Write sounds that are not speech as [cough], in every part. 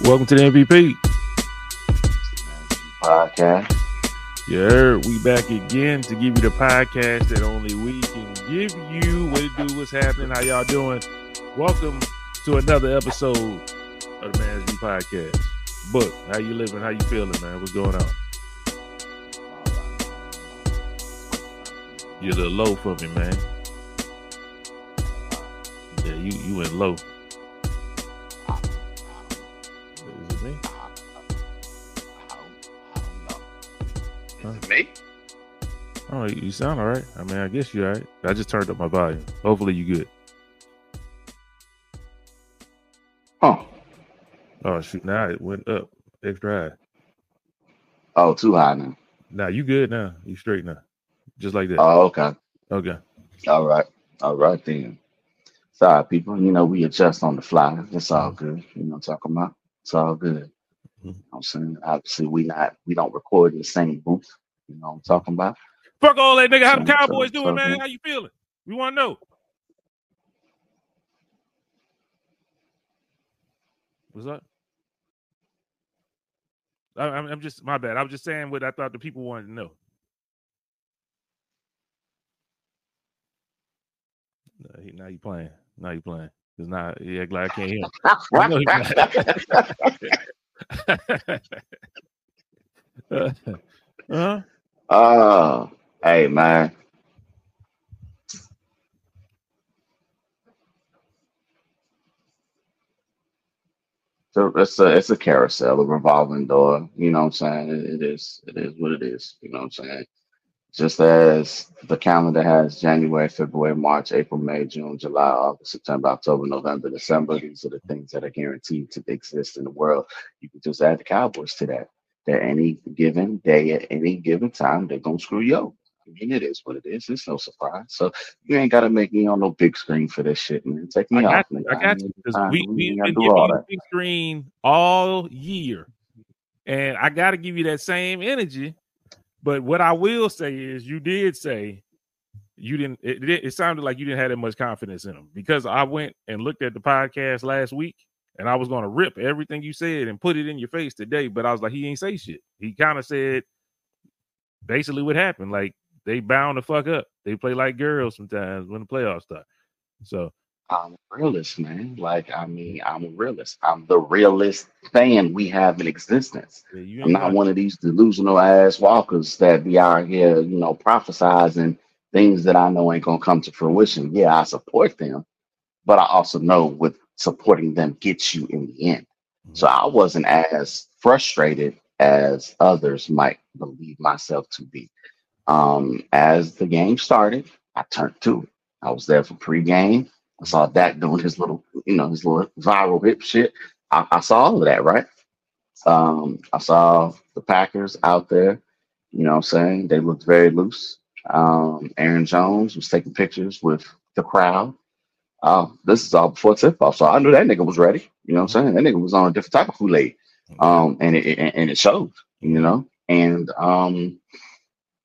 Welcome to the MVP podcast. Yeah, we back again to give you the podcast that only we can give you. What it do? What's happening? How y'all doing? Welcome to another episode of the Man's View Podcast. Book, how you living? How you feeling, man? What's going on? You're a little low for me, man. Yeah, you you went low. Oh, you sound all right. I mean, I guess you're all right. I just turned up my volume. Hopefully, you good. Oh, Oh shoot! Now it went up extra high. oh, too high now. Now you good now. You straight now. Just like that. Oh, okay. okay. All right. All right then. Sorry, people. You know, we adjust on the fly. It's all mm-hmm. good. You know what I'm talking about? It's all good. Mm-hmm. You know I'm saying, obviously, we not we don't record in the same booth. You know what I'm talking about? Fuck all that nigga. How the Cowboys doing, man? How you feeling? We want to know. What's up? I, I'm, I'm just my bad. I was just saying what I thought the people wanted to know. Now he- Now you playing. Now you playing. Cause now, yeah, glad I can't hear. him. [laughs] I know he- [laughs] [laughs] uh-huh. oh, hey man. So it's a it's a carousel, a revolving door. You know what I'm saying? It, it is it is what it is. You know what I'm saying? Just as the calendar has January, February, March, April, May, June, July, August, September, October, November, December. These are the things that are guaranteed to exist in the world. You can just add the Cowboys to that. That any given day, at any given time, they're gonna screw you. over. I mean, it is what it is. It's no surprise. So you ain't gotta make me on no big screen for this shit, man. Take me I off. got. I got you. ain't 'Cause time. we We we've gotta been do giving all you that. big screen all year, and I got to give you that same energy. But what I will say is, you did say you didn't. It, it, it sounded like you didn't have that much confidence in them because I went and looked at the podcast last week, and I was going to rip everything you said and put it in your face today. But I was like, he ain't say shit. He kind of said basically what happened. Like they bound to fuck up. They play like girls sometimes when the playoffs start. So I'm a realist, man. Like, I mean, I'm a realist. I'm the realest fan we have in existence. yeah, I'm not one of these delusional ass walkers that be out here, you know, prophesizing things that I know ain't gonna come to fruition. Yeah, I support them, but I also know what supporting them gets you in the end. Mm-hmm. So I wasn't as frustrated as others might believe myself to be. Um, as the game started, I turned to it. I was there for pregame. I saw Dak doing his little, you know, his little viral hip shit. I, I saw all of that, right? Um, I saw the Packers out there, you know what I'm saying? They looked very loose. Um, Aaron Jones was taking pictures with the crowd. Um, this is all before tip off, so I knew that nigga was ready. You know what I'm saying? That nigga was on a different type of Kool Aid, um, and it and it showed. You know, and um,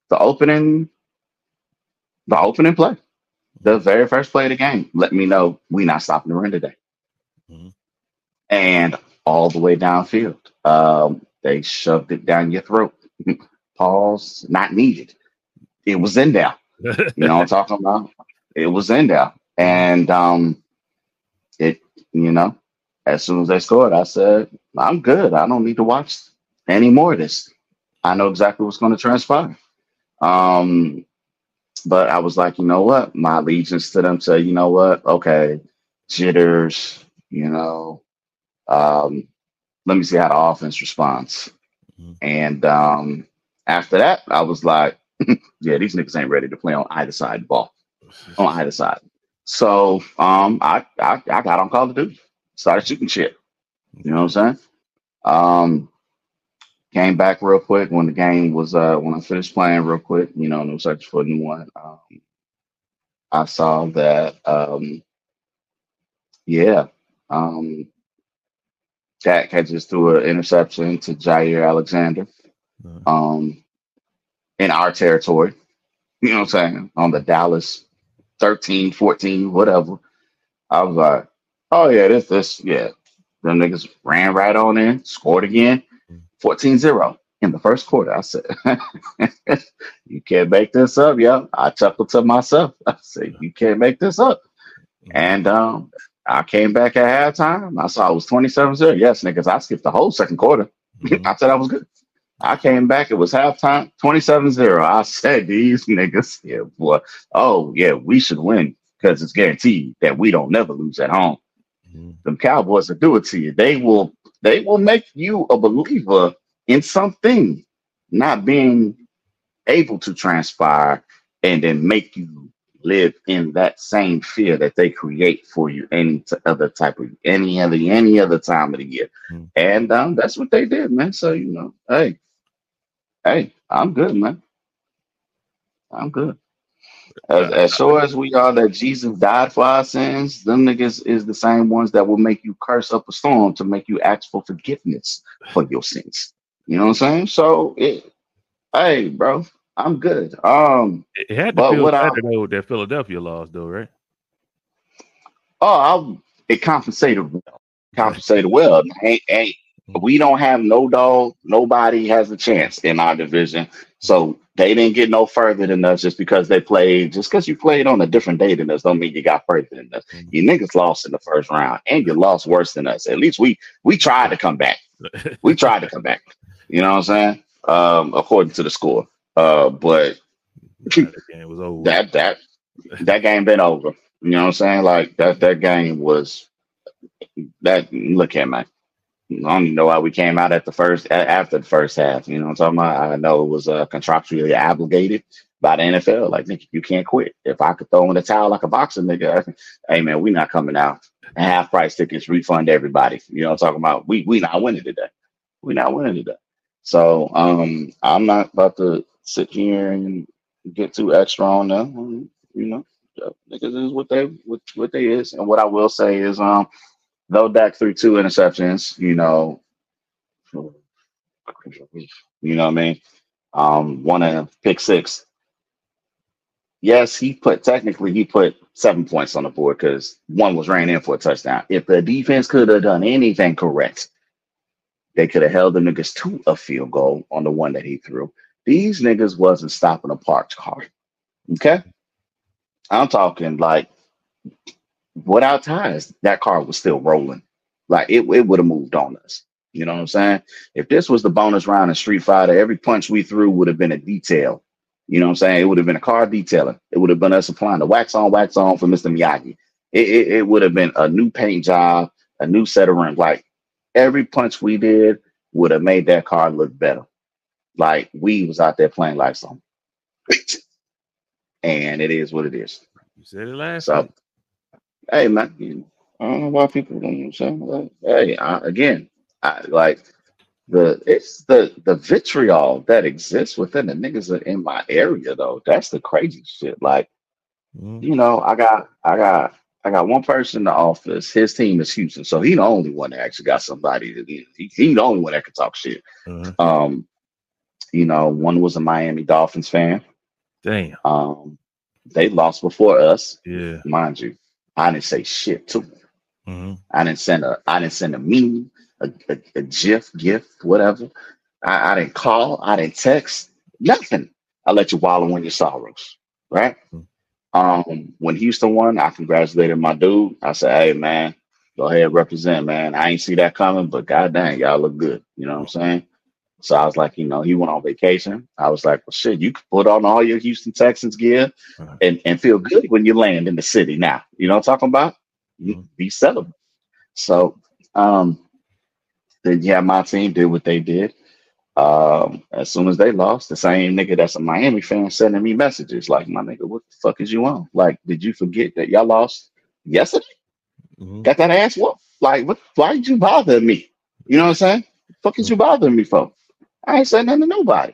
the opening, the opening play, the very first play of the game, let me know we not stopping the run today, Mhm. and all the way downfield, um, they shoved it down your throat. [laughs] Pause, not needed. It was in there. [laughs] You know what I'm talking about? It was in there. And um it, you know, as soon as they scored, I said, I'm good. I don't need to watch any more of this. I know exactly what's going to transpire. Um, but I was like, you know what? My allegiance to them said, you know what? Okay, jitters, you know. Um, let me see how the offense responds. Mhm. And um after that, I was like, [laughs] yeah, these niggas ain't ready to play on either side of the ball, on [laughs] either side. So um, I, I I got on Call of Duty, started shooting shit. You know what I'm saying? Um, came back real quick when the game was uh when I finished playing real quick. You know, no search for a new one. Um, I saw that um, yeah, um, Dak just threw an interception to Jaire Alexander Mhm. um, in our territory. [laughs] You know what I'm saying? On the Dallas 13, 14, whatever. I was like, oh yeah, this, this, yeah. Them niggas ran right on in, scored again, 14-0 in the first quarter. I said, [laughs] "You can't make this up, yo." I chuckled to myself. [laughs] I said, "You can't make this up." And um, I came back at halftime. I saw it was 27-0. Yes, niggas, I skipped the whole second quarter. [laughs] I said I was good. I came back, it was halftime, 27-0. I said these niggas, yeah, boy. Oh, yeah, we should win because it's guaranteed that we don't never lose at home. Mhm. Them Cowboys will do it to you. They will they will make you a believer in something not being able to transpire and then make you live in that same fear that they create for you any t- other type of any other any other time of the year. Mm. And um that's what they did, man. So you know, hey, hey, I'm good, man. I'm good. As, as sure as we are that Jesus died for our sins, them niggas is the same ones that will make you curse up a storm to make you ask for forgiveness for your sins. You know what I'm saying? So, it, hey, bro, I'm good. Um, It had to feel I- better though that Philadelphia lost though, right? oh, I, it compensated well. Compensated well. Ain't, ain't, we don't have no dog. Nobody has a chance in our division. So they didn't get no further than us just because they played. Just because you played on a different day than us, don't mean you got further than us. Mhm. You niggas lost in the first round, and you lost worse than us. At least we we tried to come back. [laughs] We tried to come back. You know what I'm saying? Um, according to the score. Uh, but That game was over. that that that game been over. You know what I'm saying? Like that that game was that. Look at man. I don't even know why we came out at the first after the first half. You know what I'm talking about? I know it was uh, contractually obligated by the NFL. Like, nigga, you can't quit. If I could throw in the towel like a boxer, nigga, hey man, we not coming out. Half price tickets, refund everybody. You know what I'm talking about? We we not winning today. We not winning today. So um, I'm not about to sit here and get too extra on them. You know, niggas is what they what, what they is. And what I will say is um, though Dak threw two interceptions, you know, you know what I mean. Um, one of them pick six. Yes, he put technically he put seven points on the board because one was ran in for a touchdown. If the defense could have done anything correct, they could have held the niggas to a field goal on the one that he threw. These niggas wasn't stopping a parked car. Okay. I'm talking like without tires, that car was still rolling. Like it, it would have moved on us. You know what I'm saying? If this was the bonus round in Street Fighter, every punch we threw would have been a detail. You know what I'm saying? It would have been a car detailing. It would have been us applying the wax on, wax on for Mr. Miyagi. It, it, it would have been a new paint job, a new set of rims. Like every punch we did would have made that car look better. Like we was out there playing like some. And it is what it is. You said it last So, week. Hey man, you, I don't know why people don't. Know what Like, hey, I, again, I like the it's the the vitriol that exists within the niggas that in my area though. That's the crazy shit. Like, Mhm. you know, I got I got I got one person in the office. His team is Houston, so he the only one that actually got somebody that he, he, he the only one that can talk shit. Uh-huh. Um, you know, one was a Miami Dolphins fan. Damn. Um, they lost before us, Yeah. mind you. I didn't say shit to them. hmm I didn't send a I didn't send a meme, a, a, a GIF, gift, whatever. I, I didn't call, I didn't text, nothing. I let you wallow in your sorrows, right? Mm. Um, when Houston won, I congratulated my dude. I said, "Hey, man, go ahead, represent, man. I ain't see that coming, but god dang, y'all look good." You know what I'm saying? So I was like, you know, he went on vacation. I was like, well, shit, you can put on all your Houston Texans gear and, and feel good when you land in the city now. You know what I'm talking about? Mhm. Be celebrate. So um then yeah, my team did what they did. Um, as soon as they lost, the same nigga that's a Miami fan sending me messages like, my nigga, what the fuck is you on? Like, did you forget that y'all lost yesterday? hmm Got that ass whooped? Like, what why did you bother me? You know what I'm saying? fuck is you bothering me for? I ain't saying nothing to nobody.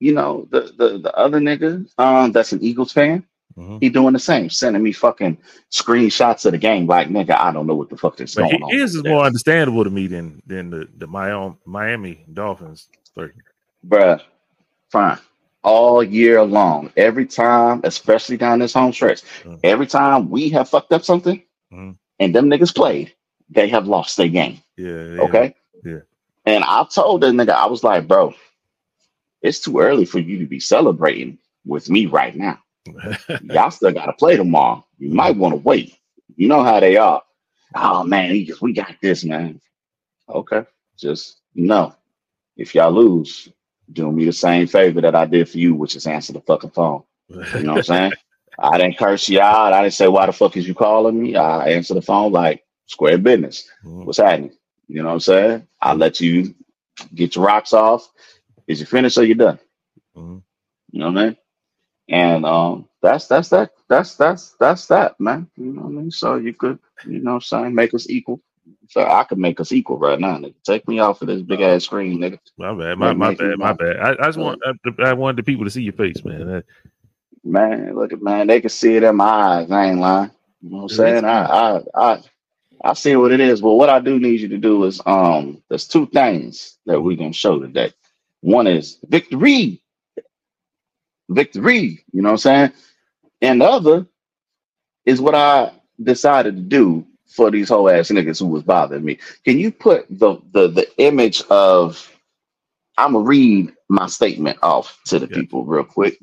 You know, the the, the other nigga, um, that's an Eagles fan, hmm he doing the same, sending me fucking screenshots of the game. Like, nigga, I don't know what the fuck is But going on. is is more understandable to me than than the the Miami Miami Dolphins. Sorry. Bruh, fine. All year long, every time, especially down this home stretch, Mhm. every time we have fucked up something Mhm. and them niggas played, they have lost their game. Yeah. yeah. Okay. Yeah. And I told the nigga, I was like, bro, it's too early for you to be celebrating with me right now. [laughs] Y'all still gotta play tomorrow. You might want to wait. You know how they are. Oh man, he just, we got this, man. Okay. Just no. If y'all lose, do me the same favor that I did for you, which is answer the fucking phone. You know what I'm saying? [laughs] I didn't curse you out. I didn't say, why the fuck is you calling me? I answer the phone like square business. Mhm. What's happening? You know what I'm saying? I let you get your rocks off. Is you finished or you done? Mhm. You know what I mean? And um that's that's that that's that's that's that, man. You know what I mean? So you could, you know what I'm saying, make us equal. So I could make us equal right now, nigga. Take me off of this big ass screen, nigga. My bad. My, my bad. My bad. I, I just want I, I wanted the people to see your face, man. That- Man, look at man, they can see it in my eyes. I ain't lying. You know what I'm saying? I I I I see what it is. But what I do need you to do is um there's two things that we're gonna show today. One is victory. Victory, you know what I'm saying? And the other is what I decided to do for these whole ass niggas who was bothering me. Can you put the the the image of I'm gonna read my statement off to the Yeah. people real quick.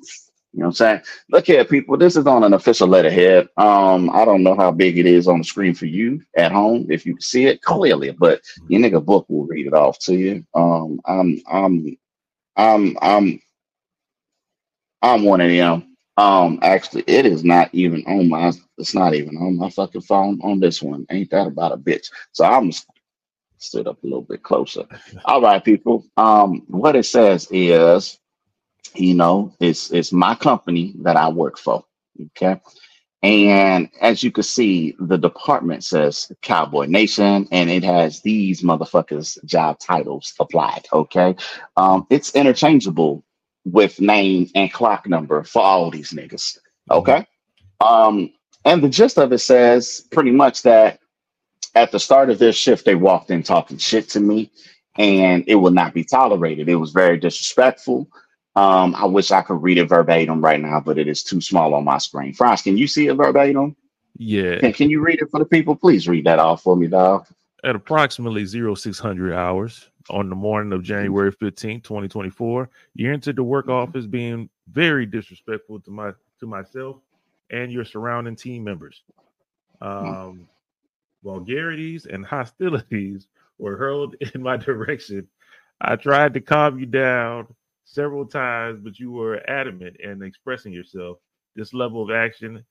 You know what I'm saying? Look here, people. This is on an official letterhead. Um, I don't know how big it is on the screen for you at home if you can see it clearly, but your nigga book will read it off to you. Um, I'm I'm I'm I'm I'm one of them. Um, actually, it is not even on my. It's not even on my fucking phone on this one. Ain't that about a bitch? So I'm stood up a little bit closer. [laughs] All right, people. Um, what it says is, you know, it's it's my company that I work for. Okay. And as you can see, the department says Cowboy Nation, and it has these motherfuckers' job titles applied. Okay. Um, it's interchangeable with name and clock number for all these niggas. Okay. Um, and the gist of it says pretty much that at the start of their shift, they walked in talking shit to me, and it will not be tolerated. It was very disrespectful. Um, I wish I could read it verbatim right now, but it is too small on my screen. Franz, can you see it verbatim? Yeah. Can, can you read it for the people? Please read that off for me, dog. At approximately 0600 hours on the morning of January 15, 2024, you entered the work office being very disrespectful to my to myself and your surrounding team members. Um, vulgarities and hostilities were hurled [laughs] in my direction. I tried to calm you down several times, but you were adamant in expressing yourself. This level of action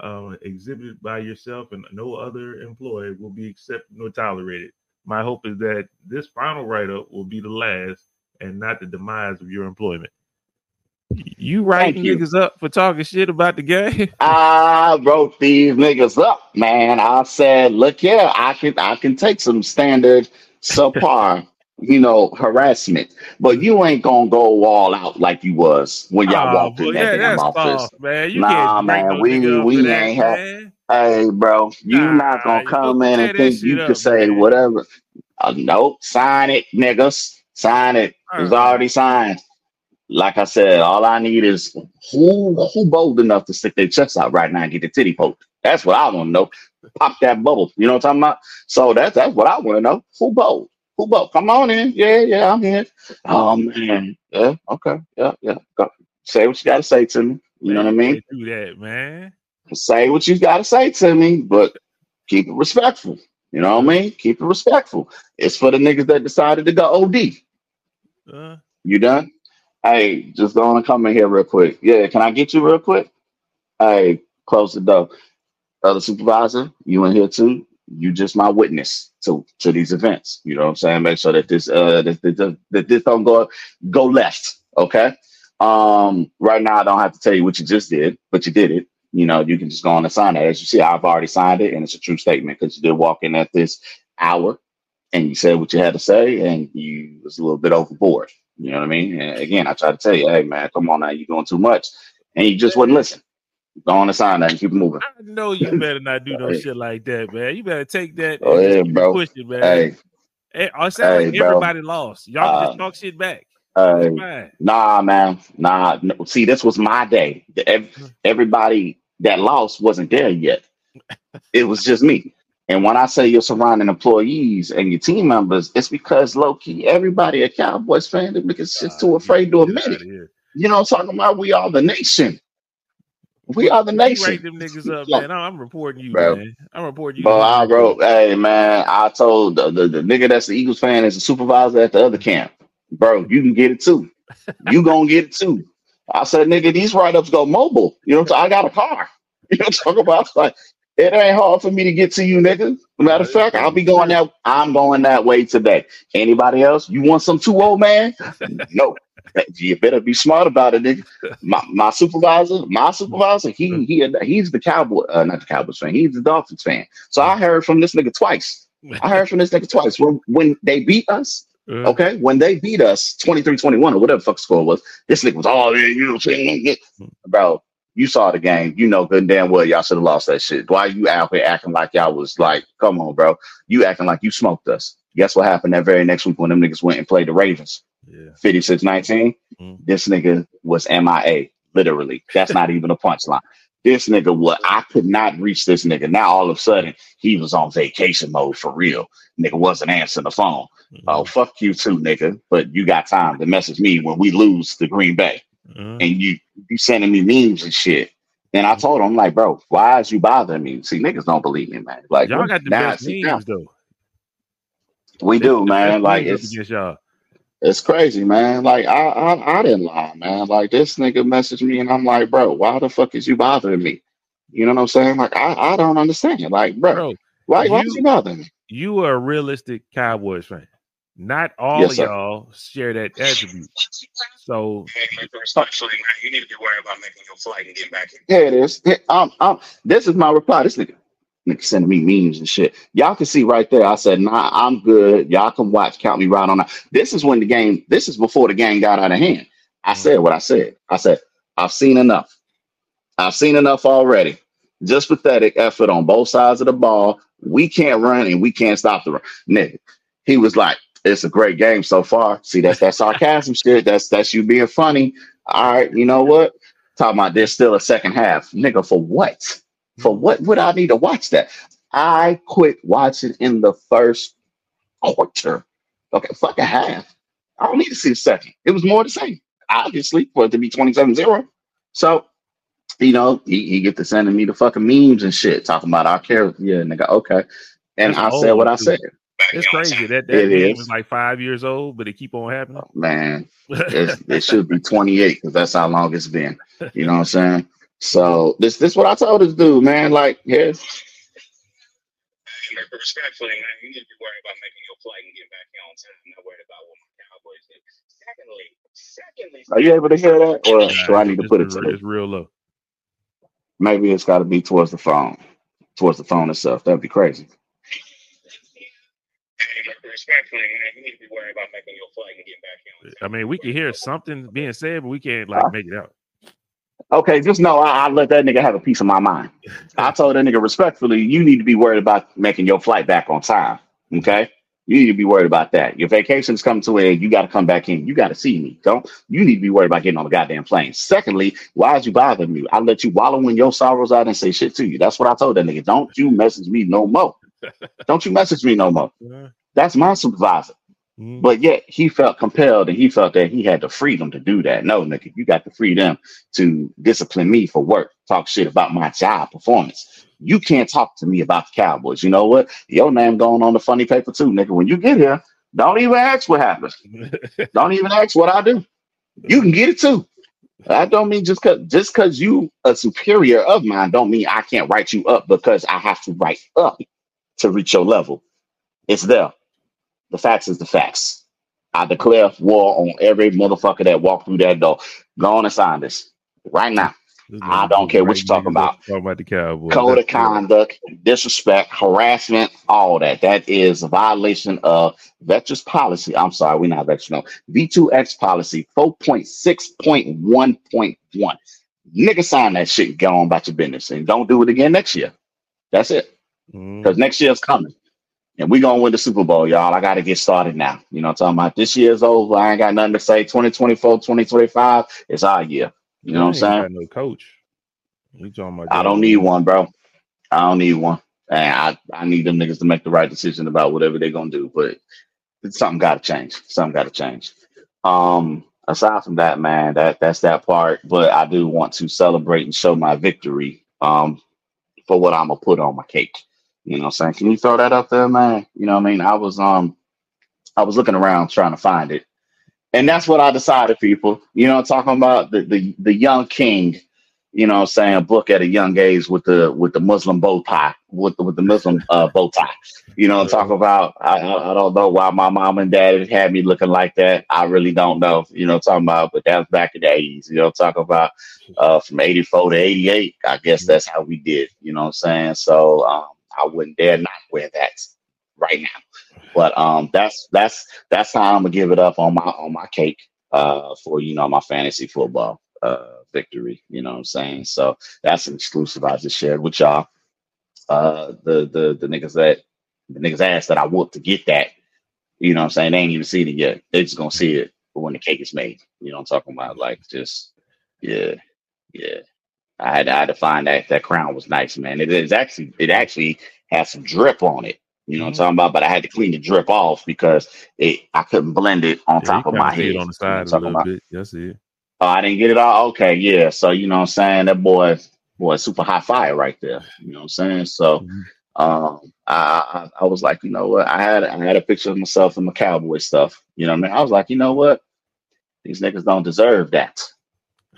uh, exhibited by yourself and no other employee will be accepted nor tolerated. My hope is that this final write up will be the last and not the demise of your employment. You writing you. niggas up for talking shit about the game? [laughs] I wrote these niggas up, man. I said, look here, I can I can take some standard subpar, you know, harassment, but you ain't gonna go all out like you was when y'all Oh, walked in that yeah, damn office. man. You Nah, can't man, we- we that, ain't have- man. Hey, bro, you Nah, not gonna come in and think you up, can say man. whatever. Uh, no, sign it, niggas. Sign it. It's Uh-uh. already signed. Like I said, all I need is who who bold enough to stick their chest out right now and get the titty poked. That's what I want to know. Pop that bubble. You know what I'm talking about? So that's that's what I want to know. Who bold? Who bold? Come on in. Yeah, yeah, I'm here. Oh man. Yeah. Okay. Yeah. Yeah. Go. Say what you got to say to me. You know what I mean? Do that, man. say what you got to say to me, but keep it respectful. You know what I mean? Keep it respectful. It's for the niggas that decided to go OD. Uh, You done? Hey, just going to come in here real quick. Yeah, can I get you real quick? Hey, close the door. Other supervisor, you in here too? You just my witness to to these events. You know what I'm saying? Make sure that this uh that, that, that this don't go go left. Okay. Um, right now I don't have to tell you what you just did, but you did it. You know, you can just go on and sign it. As you see, I've already signed it, and it's a true statement because you did walk in at this hour and you said what you had to say, and you was a little bit overboard. You know what I mean? And again, I try to tell you, hey man, come on now, you're doing too much, and you just wouldn't listen. Go on and sign that and keep it moving. I know you [laughs] better not do no Hey. shit like that, man. You better take that Oh, yeah, keep it man. Hey, Hey, it sounds Hey, like bro. everybody lost. Y'all can Uh, just talk shit back. nah, man, nah. No. See, this was my day. Everybody that lost wasn't there yet. [laughs] It was just me. And when I say your surrounding employees and your team members, it's because low key everybody a Cowboys fan because just too afraid to admit it. You know what I'm talking about? We are the nation. We are the nation. Them niggas up, man. I'm reporting you, bro. man. I'm reporting you. Bro, I wrote, hey man, I told the, the, the nigga that's the Eagles fan is a supervisor at the other camp. Bro, you can get it too. You gonna get it too. I said, nigga, these write-ups go mobile. You know, I got a car. [laughs] You know, talk about like it ain't hard for me to get to you, nigga. Matter of fact, I'll be going that. I'm going that way today. Anybody else? You want some too old man? [laughs] no. [laughs] You better be smart about it, nigga. [laughs] My, my supervisor, my supervisor, he he he's the cowboy, uh, not the Cowboys fan. He's the Dolphins fan. So I heard from this nigga twice. I heard from this nigga twice. When when they beat us, uh, okay, when they beat us 23-21 or whatever fuck score was, this nigga was all oh, yeah, you know what I'm saying? Bro, you saw the game. You know good and damn well y'all should have lost that shit. Why you out here acting like y'all was like, come on, bro. You acting like you smoked us. Guess what happened that very next week when them niggas went and played the Ravens? Yeah. 56 19. Mm-hmm. This nigga was MIA, literally. That's not even a punchline. This nigga, what I could not reach this nigga. Now all of a sudden he was on vacation mode for real. Nigga wasn't answering the phone. Mm-hmm. Oh, fuck you too, nigga. But you got time to message me when we lose the Green Bay. Mm-hmm. And you you sending me memes and shit. And I told him, like, bro, why is you bothering me? See, niggas don't believe me, man. Like, y'all got the best memes, though. We do, man. Like, it's, y'all. It's crazy, man. Like, I, I I didn't lie, man. Like, this nigga messaged me, and I'm like, bro, why the fuck is you bothering me? You know what I'm saying? Like, I, I don't understand. Like, bro, bro why, why is you bothering me? You are a realistic Cowboys fan. Not all yes, of y'all share that attribute. So, especially man, you need to be worried about making your flight and getting back in. Yeah, it is. um, um, this is my reply. This nigga, nigga sending me memes and shit. Y'all can see right there. I said, nah, I'm good. Y'all can watch. Count me right on that. This is when the game. This is before the game got out of hand. I mm-hmm. said what I said. I said I've seen enough. I've seen enough already. Just pathetic effort on both sides of the ball. We can't run and we can't stop the run. Nigga, he was like, it's a great game so far. See, that's that sarcasm shit. That's that's you being funny. All right, you know what? Talking about there's still a second half. Nigga, for what? For what would I need to watch that? I quit watching in the first quarter. Okay, fuck a half. I don't need to see the second. It was more the same, obviously, for it to be 27-0. So, you know, he, he get to sending me the fucking memes and shit, talking about our character. Yeah, nigga, okay. And That's I said what I said. It's crazy that that it is. like five years old, but it keep on happening. Oh, man, [laughs] it should be 28 because that's how long it's been. You know what I'm saying? So this this what I told this dude, man. Like, yeah. [laughs] Respectfully, man, you need to be worried about making your flight and getting back here on time. not worried about what my Cowboys do. Secondly, secondly, are you able to hear that, or nah, do I need to put it to It's real low. Maybe it's got to be towards the phone, towards the phone itself. That'd be crazy respectfully, man, you need to be worried about making your flight and getting back in. I mean, we can hear something being said, but we can't like make it out. Okay, just know I, I let that nigga have a piece of my mind. I told that nigga respectfully, you need to be worried about making your flight back on time. Okay. You need to be worried about that. Your vacation's coming to an end. You got to come back in. You got to see me. Don't you need to be worried about getting on the goddamn plane? Secondly, why is you bothering me? I let you wallow in your sorrows out and say shit to you. That's what I told that nigga. Don't you message me no more. Don't you message me no more. [laughs] That's my supervisor. Mm-hmm. But yet he felt compelled and he felt that he had the freedom to do that. No, nigga, you got the freedom to discipline me for work, talk shit about my job performance. You can't talk to me about the Cowboys. You know what? Your name going on the funny paper too, nigga. When you get here, don't even ask what happens. [laughs] don't even ask what I do. You can get it too. I don't mean just cause just cause you a superior of mine don't mean I can't write you up because I have to write up to reach your level. It's there. The facts is the facts. I declare war on every motherfucker that walked through that door. Go on and sign this right now. I don't care what you're talking about. Talking about the Cowboys. Code of conduct, disrespect, harassment, all that. That is a violation of Veterans policy. I'm sorry, we're not veterans. No. V2X policy 4.6.1.1. Nigga sign that shit go on about your business and don't do it again next year. That's it. Because mm. next year's coming. And we're gonna win the Super Bowl, y'all. I gotta get started now. You know I'm talking about? This year's over. I ain't got nothing to say. 2024, 2025, it's our year. You know what I'm saying? No coach. You talking about I don't need one, bro. I don't need one. And I, I need them niggas to make the right decision about whatever they're gonna do. But something gotta change. Something gotta change. Um, aside from that, man, that that's that part. But I do want to celebrate and show my victory um for what I'm gonna put on my cake. You know what I'm saying? Can you throw that up there, man? You know what I mean? I was um I was looking around trying to find it. And that's what I decided, people. You know, talking about the the, the young king you know what I'm saying, a book at a young age with the with the Muslim bow tie, with the with the Muslim uh, bow tie. You know, talk about I, I don't know why my mom and dad had me looking like that. I really don't know. You know, talking about, but that was back in the 80s. You know, talk about uh, from 84 to 88. I guess that's how we did. You know what I'm saying? So um, I wouldn't dare not wear that right now. But um, that's that's that's how I'm gonna give it up on my on my cake uh, for you know my fantasy football. Uh, victory. You know what I'm saying? So that's an exclusive I just shared with y'all. Uh, the the the niggas that the niggas asked that I whooped to get that. You know what I'm saying? They ain't even seen it yet. They just gonna see it when the cake is made. You know what I'm talking about? Like just yeah, yeah. I had, I had to find that that crown was nice, man. It is actually it actually has some drip on it. You know what I'm mm-hmm. talking about? But I had to clean the drip off because it I couldn't blend it on yeah, top of my head. on the side you know a little bit. That's it. Oh, I didn't get it all. Okay, yeah. So you know what I'm saying? That boy, boy, super high fire right there. You know what I'm saying? So mm-hmm. um I, I, I was like, you know what? I had I had a picture of myself in my cowboy stuff. You know what I mean? I was like, you know what? These niggas don't deserve that.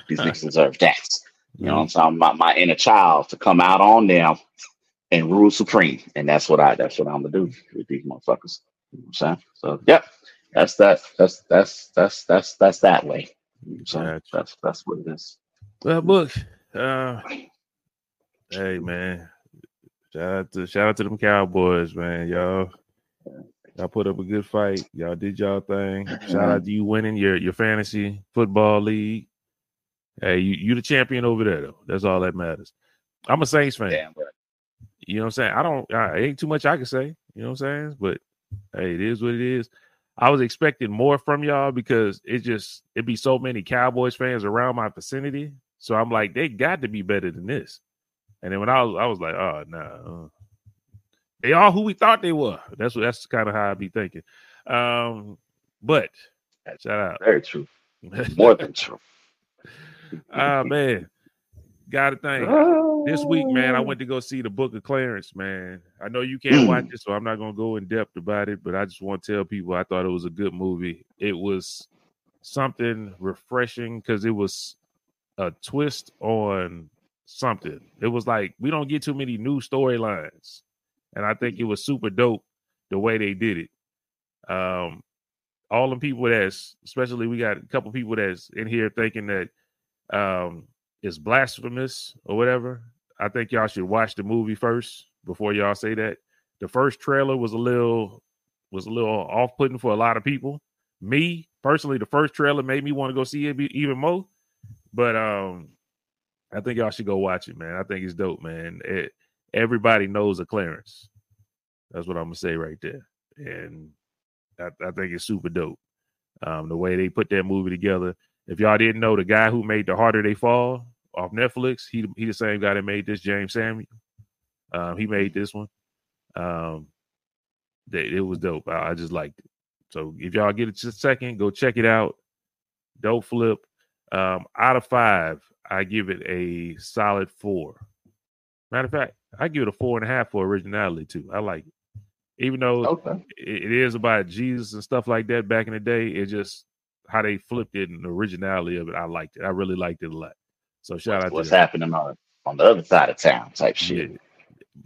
These [laughs] niggas deserve that. You know what I'm saying? My, my inner child to come out on them and rule supreme. And that's what I that's what I'm gonna do with these motherfuckers. You know what I'm saying? So yep, that's that that's that's that's that's that's that way. So gotcha. that's that's what it is. Well, look, uh, hey man, shout out to shout out to them Cowboys, man. Y'all, y'all put up a good fight. Y'all did y'all thing. Shout out to you winning your your fantasy football league. Hey, you you the champion over there though. That's all that matters. I'm a Saints fan. Damn right. You know what I'm saying? I don't. I ain't too much I can say. You know what I'm saying? But hey, it is what it is. I was expecting more from y'all because it just it be so many Cowboys fans around my vicinity. So I'm like, they got to be better than this. And then when I was, I was like, oh no, nah, uh, they are who we thought they were. That's what that's kind of how I be thinking. Um, but shout out, very true, [laughs] more than true. Ah man, Gotta thank this week, man. I went to go see the Book of Clarence, man. I know you can't watch mm. it, so I'm not gonna go in depth about it, but I just want to tell people I thought it was a good movie. It was something refreshing because it was a twist on something. It was like we don't get too many new storylines, and I think it was super dope the way they did it. Um, all the people that's, especially we got a couple people that's in here thinking that um is blasphemous or whatever, I think y'all should watch the movie first before y'all say that. The first trailer was a little was a little off putting for a lot of people. Me personally, the first trailer made me want to go see it even more. But um, I think y'all should go watch it, man. I think it's dope, man. It, everybody knows a Clarence. That's what I'm gonna say right there, and I, I think it's super dope. Um, the way they put that movie together. If y'all didn't know, the guy who made The Harder They Fall off Netflix, he he the same guy that made this, Jeymes Samuel. Um, he made this one. Um, they, it was dope. I, I, just liked it. So if y'all get it just a second, go check it out. Dope flip. Um, out of five, I give it a solid four. Matter of fact, I give it a four and a half for originality too. I like it. Even though okay. it, it is about Jesus and stuff like that back in the day, it just how they flipped it and the originality of it, I liked it. I really liked it a lot. So shout what's, out what's happening on on the other side of town type shit.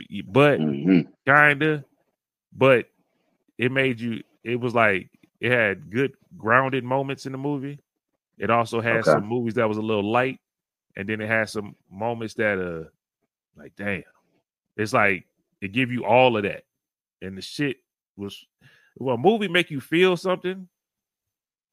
Yeah. But mm-hmm. kinda, but it made you. It was like it had good grounded moments in the movie. It also had okay. some movies that was a little light, and then it had some moments that uh, like damn, it's like it give you all of that, and the shit was. Well, a movie make you feel something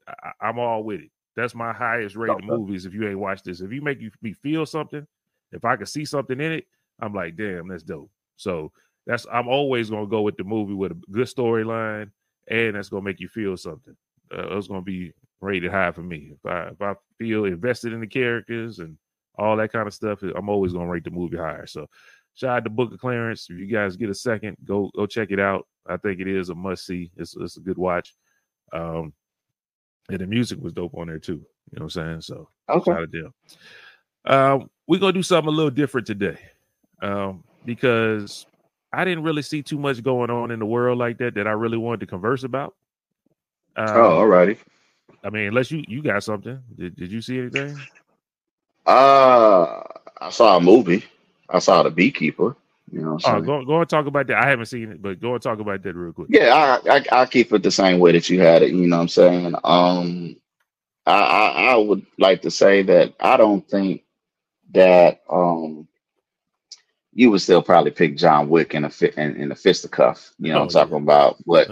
I, am all with it. That's my highest rated movies. If you ain't watched this, if you make you, me feel something, if I can see something in it, I'm like, damn, that's dope. So that's I'm always gonna go with the movie with a good storyline, and that's gonna make you feel something. Uh, it's gonna be rated high for me. If I if I feel invested in the characters and all that kind of stuff, I'm always gonna rate the movie higher. So Shout out to Book of Clarence. If you guys get a second, go go check it out. I think it is a must see. It's it's a good watch. Um, and the music was dope on there too. You know what I'm saying? So Okay. shout out to them. Um, we're gonna do something a little different today. Um, because I didn't really see too much going on in the world like that that I really wanted to converse about. Um, Oh, alrighty. I mean, unless you you got something. Did, did you see anything? Uh, I saw a movie. I saw The Beekeeper. You know what I'm Oh, go go and talk about that. I haven't seen it, but go and talk about that real quick. Yeah, I, I I keep it the same way that you had it. You know what I'm saying? Um, I, I I would like to say that I don't think that um you would still probably pick John Wick in a fit in, in a fisticuff. You know what Oh, I'm talking about? But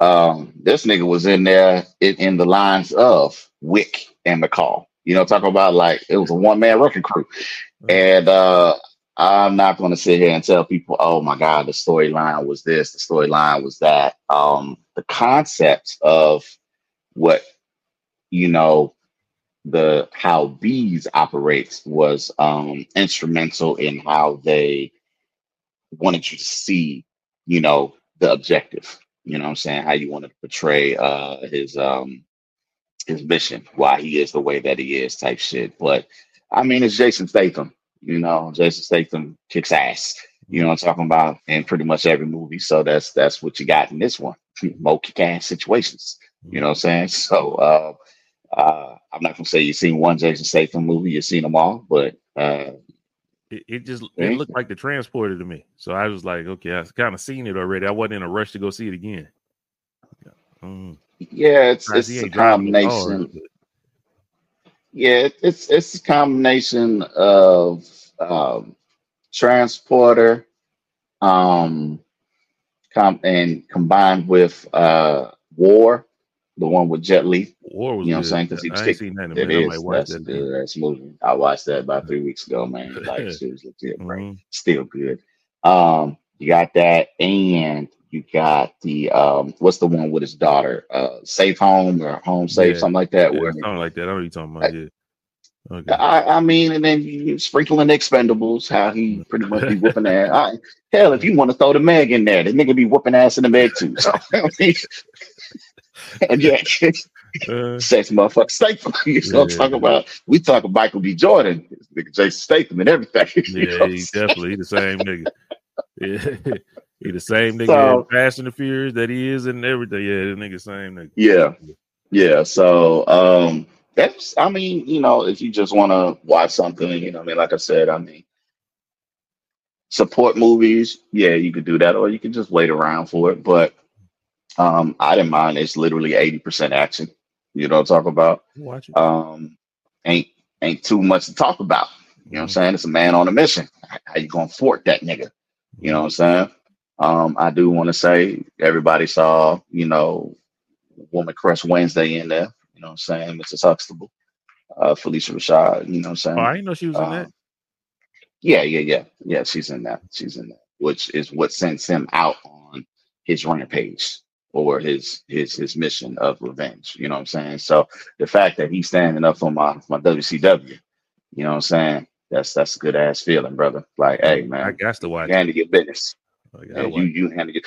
um, this nigga was in there in, in the lines of Wick and McCall. You know, talking about like it was a one man wrecking crew, and uh, I'm not going to sit here and tell people, oh my God, the storyline was this, the storyline was that. Um, the concept of what you know the how bees operates was um instrumental in how they wanted you to see you know the objective. You know what i'm saying? How you want to portray uh his um his mission why he is the way that he is type shit. But i mean it's jason statham you know jason statham kicks ass you know what i'm talking about in pretty much every movie so that's that's what you got in this one [laughs] more kick ass situations you know what i'm saying [laughs] so uh uh, I'm not gonna say you've seen one Jason Statham movie, you've seen them all, but uh, It, it just it looked like the transporter to me. So I was like, okay, I've kind of seen it already. I wasn't in a rush to go see it again. Mm. yeah, it's it's a combination. Yeah, it's it's a combination of um, transporter, um, com- and combined with uh, War, the one with Jet Li. War was You know what I'm saying because he was I ain't kick- seen that in a It minute. I is that's that. good movie. I watched that about three [laughs] weeks ago, man. Like it was legit, bro. Mhm. Still good. Um, you got that, and you got the um, what's the one with his daughter? Uh, Safe Home or Home Safe, Yeah. something like that. Yeah, where something like that. I know what you're talking about. Yeah. Okay. I, I mean, and then you sprinkling the Expendables, how he pretty much be [laughs] whooping ass. I, hell, if you want to throw the Meg in there, the nigga be whooping ass in the Meg too. So, [laughs] I [laughs] and yeah, Uh, sex motherfucker Statham. You know what I'm Yeah. talking about? We talking Michael B. Jordan, nigga Jason Statham, and everything. you know yeah, what I'm he definitely he the same nigga. Yeah. He the same nigga So- in Fast and the Furious that he is and everything. Yeah, the nigga same nigga. Yeah, yeah. So, um, that's. I mean, you know, if you just want to watch something, you know, I mean, like I said, I mean, support movies. Yeah, you could do that, or you can just wait around for it. But um, I didn't mind. It's literally eighty percent action. You know what I'm talking about? Watch it. Um, ain't ain't too much to talk about. You know what I'm saying? It's a man on a mission. How you gonna fort that nigga? You know what I'm saying? Um, I do want to say everybody saw, you know, Woman Crush Wednesday in there. You know what I'm saying? Mrs. Huxtable, uh, Phylicia Rashad. You know what I'm saying? Oh, I didn't know she was in that. yeah, yeah, yeah, yeah. She's in that. She's in that, which is what sends him out on his rampage or his his his mission of revenge. You know what I'm saying? So the fact that he's standing up for my my WCW, you know what I'm saying? That's that's a good ass feeling, brother. Like, hey man, I got to watch handle your business. I Yeah, gotta you it. you handle your.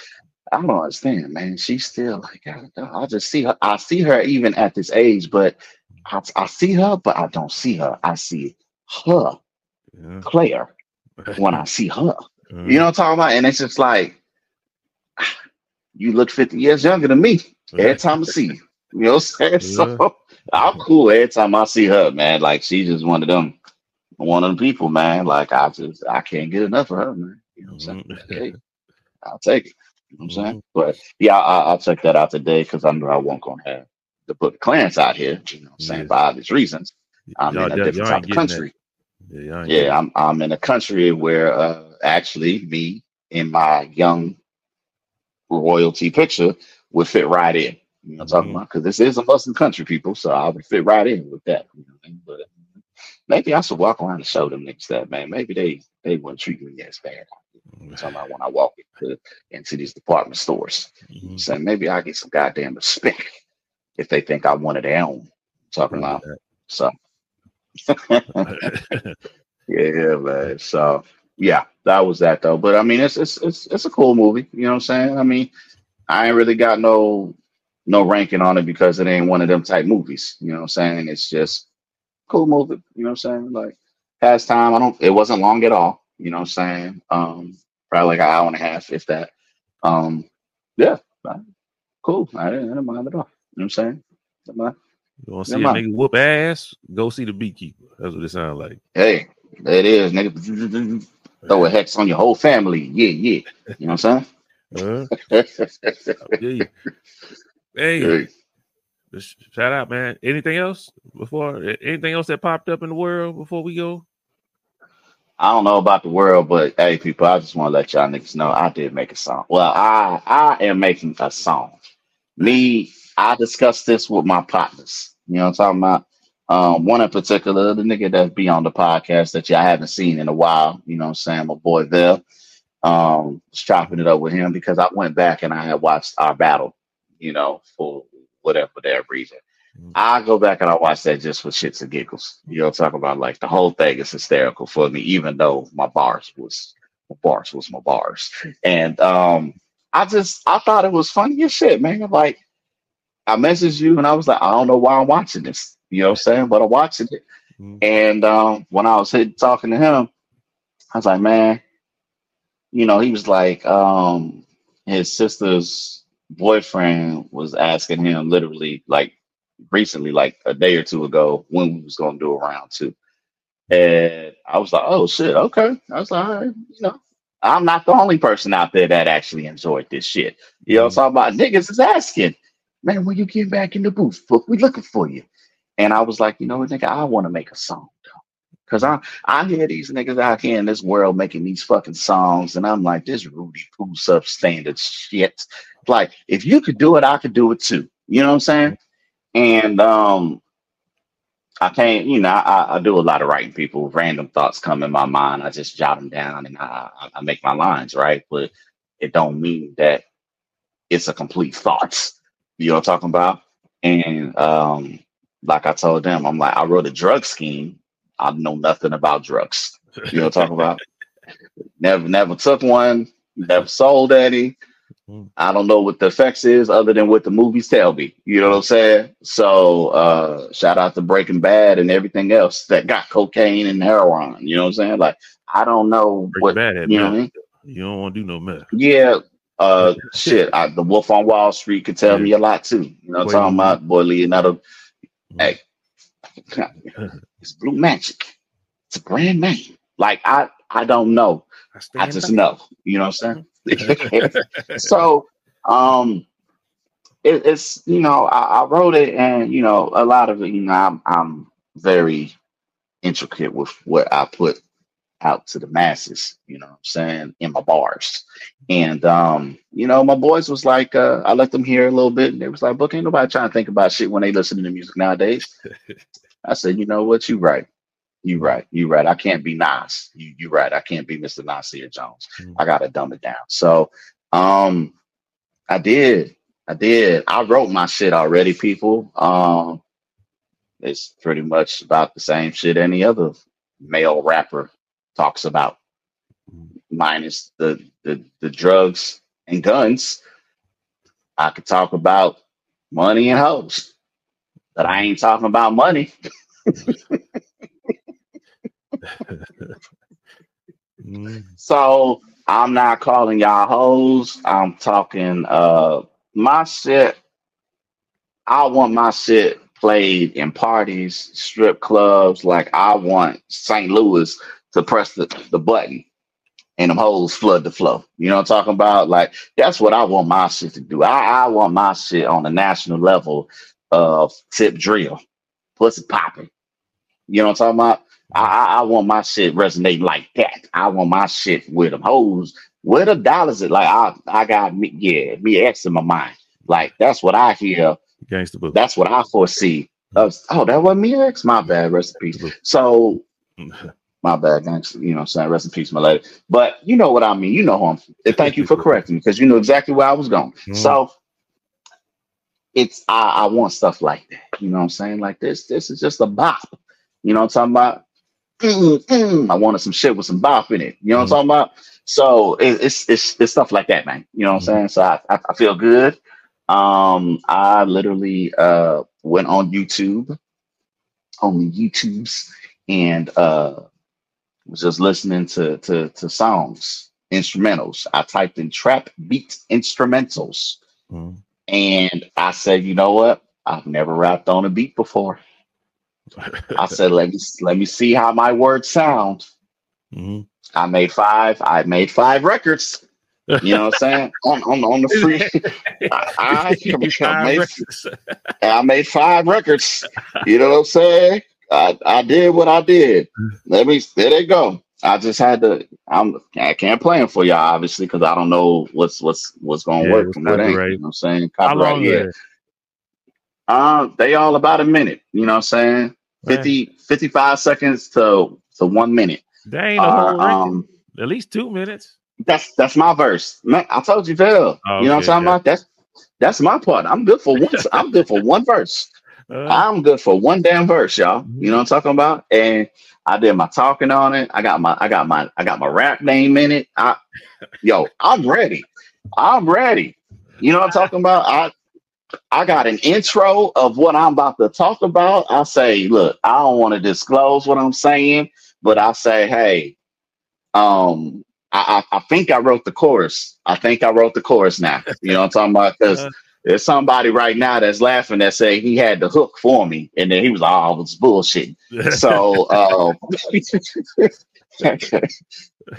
I don't understand, man. She's still like I, don't know. I just see her. I see her even at this age, but I, I see her, but I don't see her. I see her, Yeah. Clair, when I [laughs] see her. Mhm. You know what I'm talking about? And it's just like [sighs] you look 50 years younger than me every time I see you. You know what I'm saying? [laughs] So I'm cool every time I see her, man. Like she's just one of them, one of them people, man. Like I just I can't get enough of her, man. You know what I'm saying? Mhm. Hey, [laughs] I'll take it. You know what I'm saying? Mhm. But yeah, I, I'll check that out today because I know I won't gonna have to put Clarence out here. You know what I'm saying? Yeah. For obvious reasons. I'm Y'all- in a different type of country. Yeah, Yeah, I'm I'm in a country where uh actually me in my young royalty picture would fit right in. You know what I'm talking Mhm. about? Because this is a Muslim country, people, so I would fit right in with that. You know I mean? But maybe I should walk around and show them niggas that, man. Maybe they they wouldn't treat me as bad. I'm talking about when I walk into, into these department stores. Mhm. So maybe I get some goddamn respect if they think I of their own. Talking about Probably so [laughs] yeah, man. So yeah, that was that though. But I mean, it's it's it's it's a cool movie. You know what I'm saying? I mean, I ain't really got no no ranking on it because it ain't one of them type movies. You know what I'm saying? It's just cool movie. You know what I'm saying? Like past time. I don't. It wasn't long at all. You know what I'm saying? Um, probably like an hour and a half, if that. Um, yeah, cool. I didn't, I didn't mind at all. You know what I'm saying? Mind. You want to see Never a mind. nigga whoop ass? Go see the beekeeper. That's what it sounds like. Hey, there it is, nigga. Throw a hex on your whole family. Yeah, yeah. You know what I'm Uh, saying? Hey, Hey. shout out, man. Anything else before? Anything else that popped up in the world before we go? I don't know about the world, but hey, people, I just want to let y'all niggas know I did make a song. Well, I I am making a song. Me, I discussed this with my partners. You know what I'm talking about? Um, one in particular, the nigga that be on the podcast that y'all haven't seen in a while. You know what I'm saying? My boy Vel. Um, was chopping it up with him because I went back and I had watched our battle, you know, for whatever that reason. I go back and I watch that just for shits and giggles. You know, talk about like the whole thing is hysterical for me, even though my bars was my bars was my bars. And um I just I thought it was funny as shit, man. Like I messaged you and I was like, I don't know why I'm watching this. You know what I'm saying? But I'm watching it. Mhm. And um when I was hit, talking to him, I was like, man, you know, he was like, um, his sister's boyfriend was asking him literally like recently, like a day or two ago, when we was gonna do a round two. And I was like, oh shit, okay. I was like, right, you know, I'm not the only person out there that actually enjoyed this shit. You know, I'm talking about niggas is asking, man, when you get back in the booth, fuck, we looking for you. And I was like, you know what, nigga, I want to make a song though. Cause I I hear these niggas out here in this world making these fucking songs, and I'm like, this Rudy Poo substandard shit. Like, if you could do it, I could do it too. You know what I'm saying? And um, I can't, you know, I, I do a lot of writing. People, random thoughts come in my mind. I just jot them down and I, I make my lines, right? But it don't mean that it's a complete thought. You know what I'm talking about? And um, like I told them, I'm like, I wrote a drug scheme. I know nothing about drugs. You know what I'm talking about? [laughs] Never, never took one. Never sold any. Mm. I don't know what the effects is other than what the movies tell me. You know what I'm saying? So uh shout out to Breaking Bad and everything else that got cocaine and heroin. You know what I'm saying? Like I don't know Breaking what Bad you know what I mean? You don't want to do no meth. Yeah. Uh [laughs] shit. I, the Wolf on Wall Street could tell Yeah. me a lot too. You know what I'm Boy talking Lee. about? Boy Leonardo. Mm. Hey, [laughs] it's Blue Magic. It's a brand name. Like I I don't know. I stand just by. know. You know what I'm saying? [laughs] so um it, it's you know I, I wrote it and you know a lot of it you know I'm I'm very intricate with what I put out to the masses you know what I'm saying in my bars. And um you know my boys was like uh I let them hear a little bit and they was like book ain't nobody trying to think about shit when they listen to the music nowadays. [laughs] I said you know what? You right you right you right I can't be Nas you you right I can't be Mr. Nasir Jones Mm. I gotta dumb it down so um I did. I did. I wrote my shit already, people. Um, it's pretty much about the same shit any other male rapper talks about, minus the the, the drugs and guns. I could talk about money and hoes, but I ain't talking about money. [laughs] Mm. So I'm not calling y'all hoes. I'm talking uh my shit. I want my shit played in parties, strip clubs. Like I want St. Louis to press the, the button and them hoes flood the flow. You know what I'm talking about? Like that's what I want my shit to do. I, I want my shit on a national level of tip drill, pussy popping. You know what I'm talking about? I, I, want my shit resonating like that. I want my shit with them hoes. Where the dollars at? Like I, I got me, yeah, Mia X in my mind. Like that's what I hear. Gangsta Boo. That's what I foresee. Uh, oh, that wasn't Mia X. My bad. Rest in peace. So [laughs] my bad. Thanks. You know, what I'm saying rest in peace, my lady. But you know what I mean. You know who I'm. and Thank you for correcting me because you know exactly where I was going. Mhm. So it's I, I want stuff like that. You know what I'm saying? Like this. This is just a bop. You know what I'm talking about? Mm, mm. I wanted some shit with some bop in it. You know what Mhm. I'm talking about? So it, it's it's it's stuff like that, man. You know what I'm saying? So I, I, I feel good. Um, I literally uh went on YouTube, on the YouTubes, and uh was just listening to to to songs, instrumentals. I typed in trap beat instrumentals, Mhm. and I said, you know what? I've never rapped on a beat before. I said, let me let me see how my words sound. Mhm. I made five. I made five records. You know what I'm saying? [laughs] on, on on the free. I, I, [laughs] I made I made five records. You know what I'm saying? I, I did what I did. Let me there they go. I just had to. I'm I can't play them for y'all obviously because I don't know what's what's what's gonna Yeah, work from that. Ain't, you know what I'm saying? How Copyright, long yeah. Uh, they all about a minute. You know what I'm saying? That? 50, 55 seconds to to one minute. That ain't a whole record. um, At least two minutes. that's that's my verse. Man, I told you, Phil. Oh, you know what I'm talking okay. about? That's that's my part. I'm good for one. I'm good for one verse. [laughs] Uh, I'm good for one damn verse, y'all. You know what I'm talking about? And I did my talking on it. I got my I got my I got my rap name in it. I yo, I'm ready. I'm ready. You know what I'm talking about? I I got an intro of what I'm about to talk about. I say, look, I don't want to disclose what I'm saying, but I say, hey, um, I, I, I think I wrote the chorus. I think I wrote the chorus now. You know what I'm talking about? Because Uh. there's somebody right now that's laughing that say he had the hook for me, and then he was like, oh, it's bullshit. [laughs] So, uh, [laughs] [laughs] and,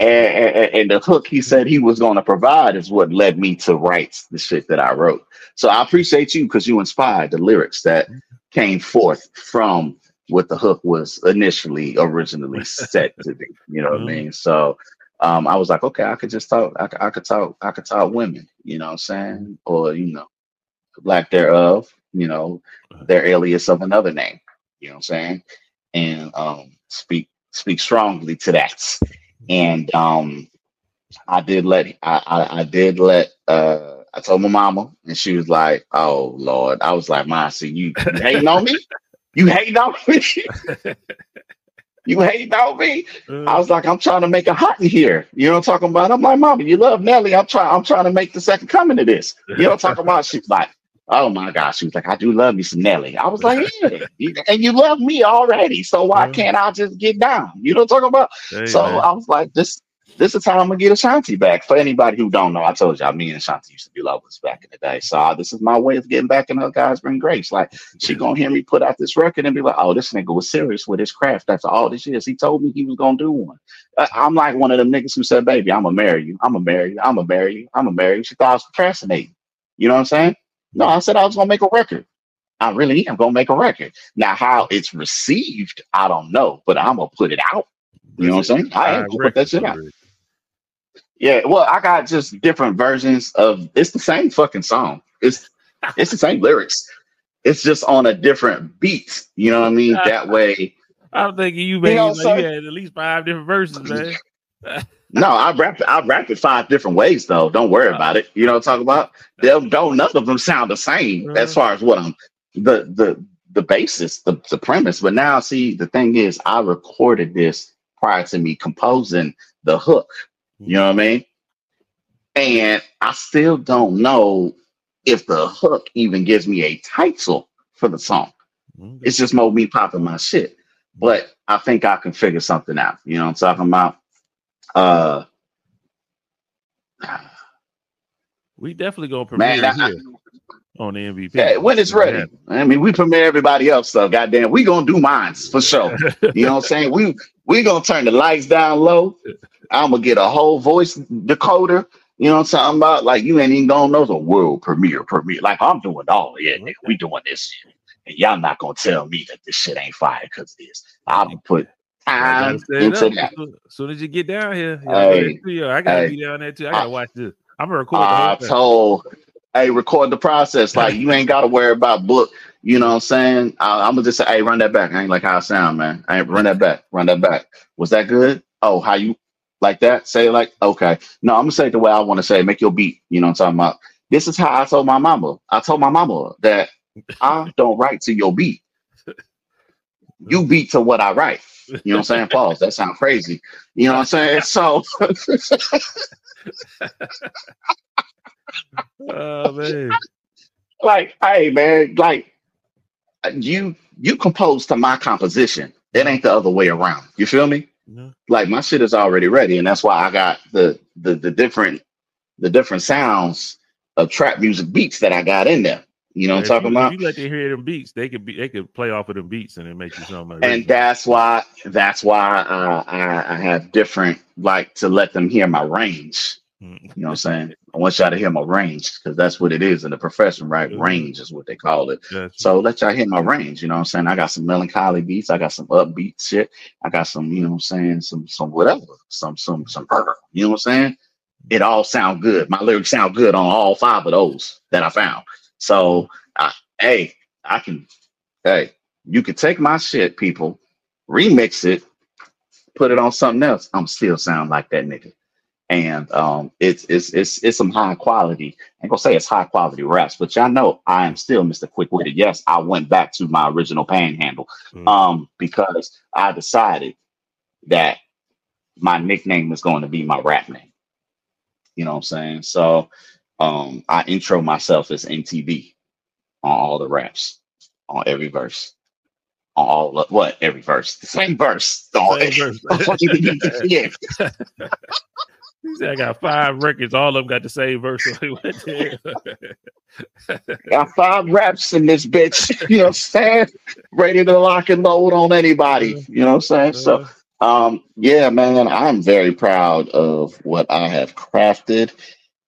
and, and the hook he said he was going to provide is what led me to write the shit that I wrote. So I appreciate you because you inspired the lyrics that came forth from what the hook was initially originally set to be. You know what I Mhm. mean? So um, I was like, okay, I could just talk. I, could- I could talk. I could talk women. You know what I'm saying? Or you know, lack thereof. You know, their alias of another name. You know what I'm saying? And um, speak speak strongly to that. And um, I did let I, I, I did let uh I told my mama and she was like, Oh Lord. I was like, Ma, see you, you hating on me? You hating on me? [laughs] you hating on me? I was like, I'm trying to make a hot in here. You know what I'm talking about? I'm like, Mama, you love Nelly. I'm trying, I'm trying to make the second coming of this. You know what I'm talking about? She's like, Oh my gosh. She was like, I do love me some Nelly. I was like, [laughs] Yeah, and you love me already. So why Yeah. can't I just get down? You know what I'm talking about? Hey, So man. I was like, this this is how I'm gonna get Ashanti back. For anybody who don't know, I told y'all me and Ashanti used to be lovers back in the day. So uh, this is my way of getting back in her God's bring grace. Like she gonna hear me put out this record and be like, oh, this nigga was serious with his craft. That's all this is. He told me he was gonna do one. I- I'm like one of them niggas who said, baby, I'm gonna marry you. I'm gonna marry you. I'm gonna marry you. I'm gonna marry you. She thought I was procrastinating. You know what I'm saying? No, I said I was gonna make a record. I really am gonna make a record. Now, how it's received, I don't know, but I'm gonna put it out. You know what I'm saying? I am gonna put that shit out. Yeah, well, I got just different versions of it's the same fucking song. It's it's the same lyrics. It's just on a different beat. You know what I mean? [laughs] That way. I'm thinking you made know, like so- you had at least five different verses, man. [laughs] No, I rap I rap it five different ways though. Don't worry about it. You know what I'm talking about? They'll don't none of them sound the same as far as what I'm the the the basis, the, the premise. But now see the thing is I recorded this prior to me composing the hook. You know what I mean? And I still don't know if the hook even gives me a title for the song. Okay. It's just more me popping my shit. But I think I can figure something out. You know what I'm talking about? Uh We definitely gonna premiere man, I- here on the MVP. yeah, when it's ready. I mean, we premiere everybody else stuff. Goddamn, we gonna do mines for sure. You know what I'm saying? We we gonna turn the lights down low. I'm gonna get a whole voice decoder. You know what I'm talking about? Like you ain't even gonna know the world premiere premiere. Like I'm doing all yeah, nigga, we doing this shit. And y'all not gonna tell me that this shit ain't fire because this. I'm gonna put I time into that. As soon- as you get down here, Hey, go to the studio. I gotta hey, be down there too. I gotta I- watch this. I'm gonna record the I told, hey, record the process. Like you ain't gotta worry about book. You know what I'm saying? I, I'm gonna just say, hey, run that back. I ain't like how I sound, man. I ain't run that back. Run that back. Was that good? Oh, how you like that? Say like okay. No, I'm gonna say it the way I want to say. it. Make your beat. You know what I'm talking about? This is how I told my mama. I told my mama that I don't write to your beat. You beat to what I write. You know what I'm saying? Pause. That sounds crazy. You know what I'm saying? So [laughs] Oh man. like, hey man, like you you compose to my composition. It ain't the other way around. You feel me? No. Like my shit is already ready, and that's why I got the the the different the different sounds of trap music beats that I got in there. You know what I'm talking you, about? If you let them hear them beats, they could be they could play off of them beats and it make you sound like and that's why that's why uh, I I have different like to let them hear my range. Mm. You know what I'm saying? I want y'all to hear my range because that's what it is in the profession, right? Range is what they call it. Gotcha. So let y'all hear my range. You know what I'm saying? I got some melancholy beats. I got some upbeat shit. I got some, you know what I'm saying? Some some whatever. Some some some. You know what I'm saying? It all sound good. My lyrics sound good on all five of those that I found. So I, hey, I can. Hey, you could take my shit, people, remix it, put it on something else. I'm still sound like that nigga. And um, it's it's it's it's some high quality. I ain't gonna say it's high quality raps, but y'all know I am still Mr. Quick Witted. Yes, I went back to my original panhandle Mm. um, because I decided that my nickname is going to be my rap name. You know what I'm saying? So um, I intro myself as MTV on all the raps, on every verse, on all of what every verse, the same verse. On Same [laughs] verse. [laughs] [laughs] yeah, He said, I got five records. All of them got the same verse. Got five raps in this bitch. You know what I'm saying? Ready to lock and load on anybody. You know what I'm saying? So Uh, Um, yeah, man, I'm very proud of what I have crafted.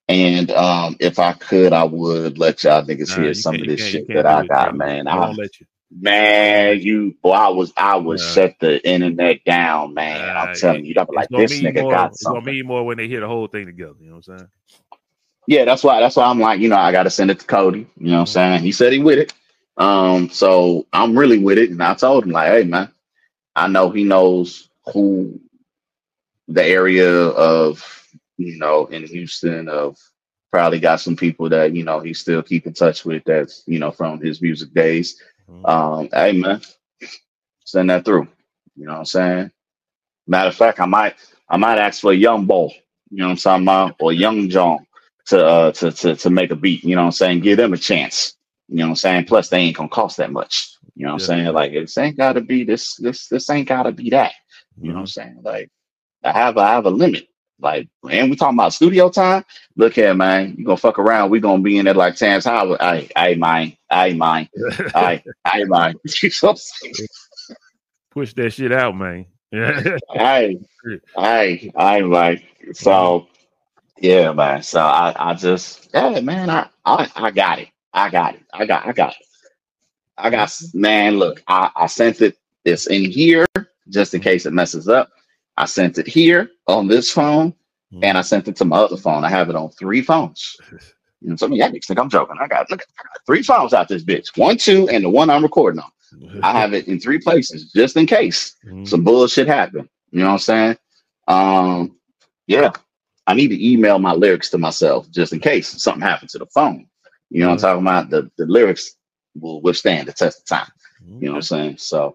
And um, if I could, I would let y'all niggas nah, hear some of this shit that I got, bro. man. I I, won't let you. man, you, boy, I was, I was Nah. shut the internet down, man. Nah, I'm telling you, I'm like, this nigga more, got It's gonna mean more when they hear the whole thing together. You know what I'm saying? Yeah, that's why, that's why I'm like, you know, I got to send it to Cody. You know what I'm Mhm. saying? He said he with it. Um, so I'm really with it. And I told him, like, hey, man, I know he knows who the area of, you know, in Houston of probably got some people that, you know, he still keep in touch with that's, you know, from his music days. Mhm. Um, hey man, send that through. You know what I'm saying? Matter of fact, I might I might ask for a young boy, you know what I'm talking about, or young John to uh to to to make a beat, you know what I'm saying? Give them a chance. You know what I'm saying? Plus they ain't gonna cost that much. You know what I'm saying? Like this ain't gotta be this this this ain't gotta be that. You know what I'm saying? Like I have I have a limit. Like, and we talking about studio time. Look here, man. You gonna fuck around? We gonna be in there like Terrence Howard. I, I mine. I mine. I, I mine. You know what I'm saying? Push that shit out, man. Yeah. I, I, I like. So, yeah, man. So I, I just, yeah, man. I, I, I got it. I got it. I got, I got it. I got, man. Look, I, I sent it. It's in here just in case it messes up. I sent it here on this phone, and I sent it to my other phone. I have it on three phones. [laughs] You know, some of y'all niggas think I'm joking. I got look, I got three phones out this bitch. One, two, and the one I'm recording on. I have it in three places just in case Mhm. some bullshit happen. You know what I'm saying? Um, yeah. I need to email my lyrics to myself just in case something happened to the phone. You know what I'm talking about? The the lyrics will withstand the test of time. You know what I'm saying? So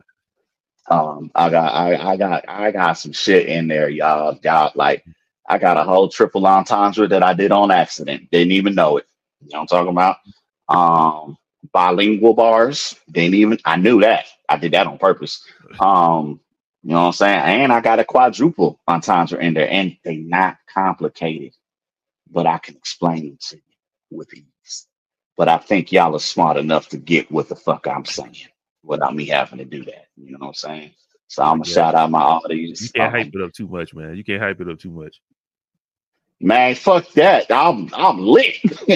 um I got I, I got I got some shit in there, y'all. Y'all like I got a whole triple entendre that I did on accident. Didn't even know it. You know what I'm talking about? Um bilingual bars. Didn't even I knew that. I did that on purpose. Um, you know what I'm saying? And I got a quadruple entendre in there, and they not complicated, but I can explain them to you with ease. But I think y'all are smart enough to get what the fuck I'm saying without me having to do that. You know what I'm saying? So I'm gonna Yeah. shout out my audience. You can't Um, hype it up too much, man. You can't hype it up too much. man, fuck that. I'm I'm lit. [laughs]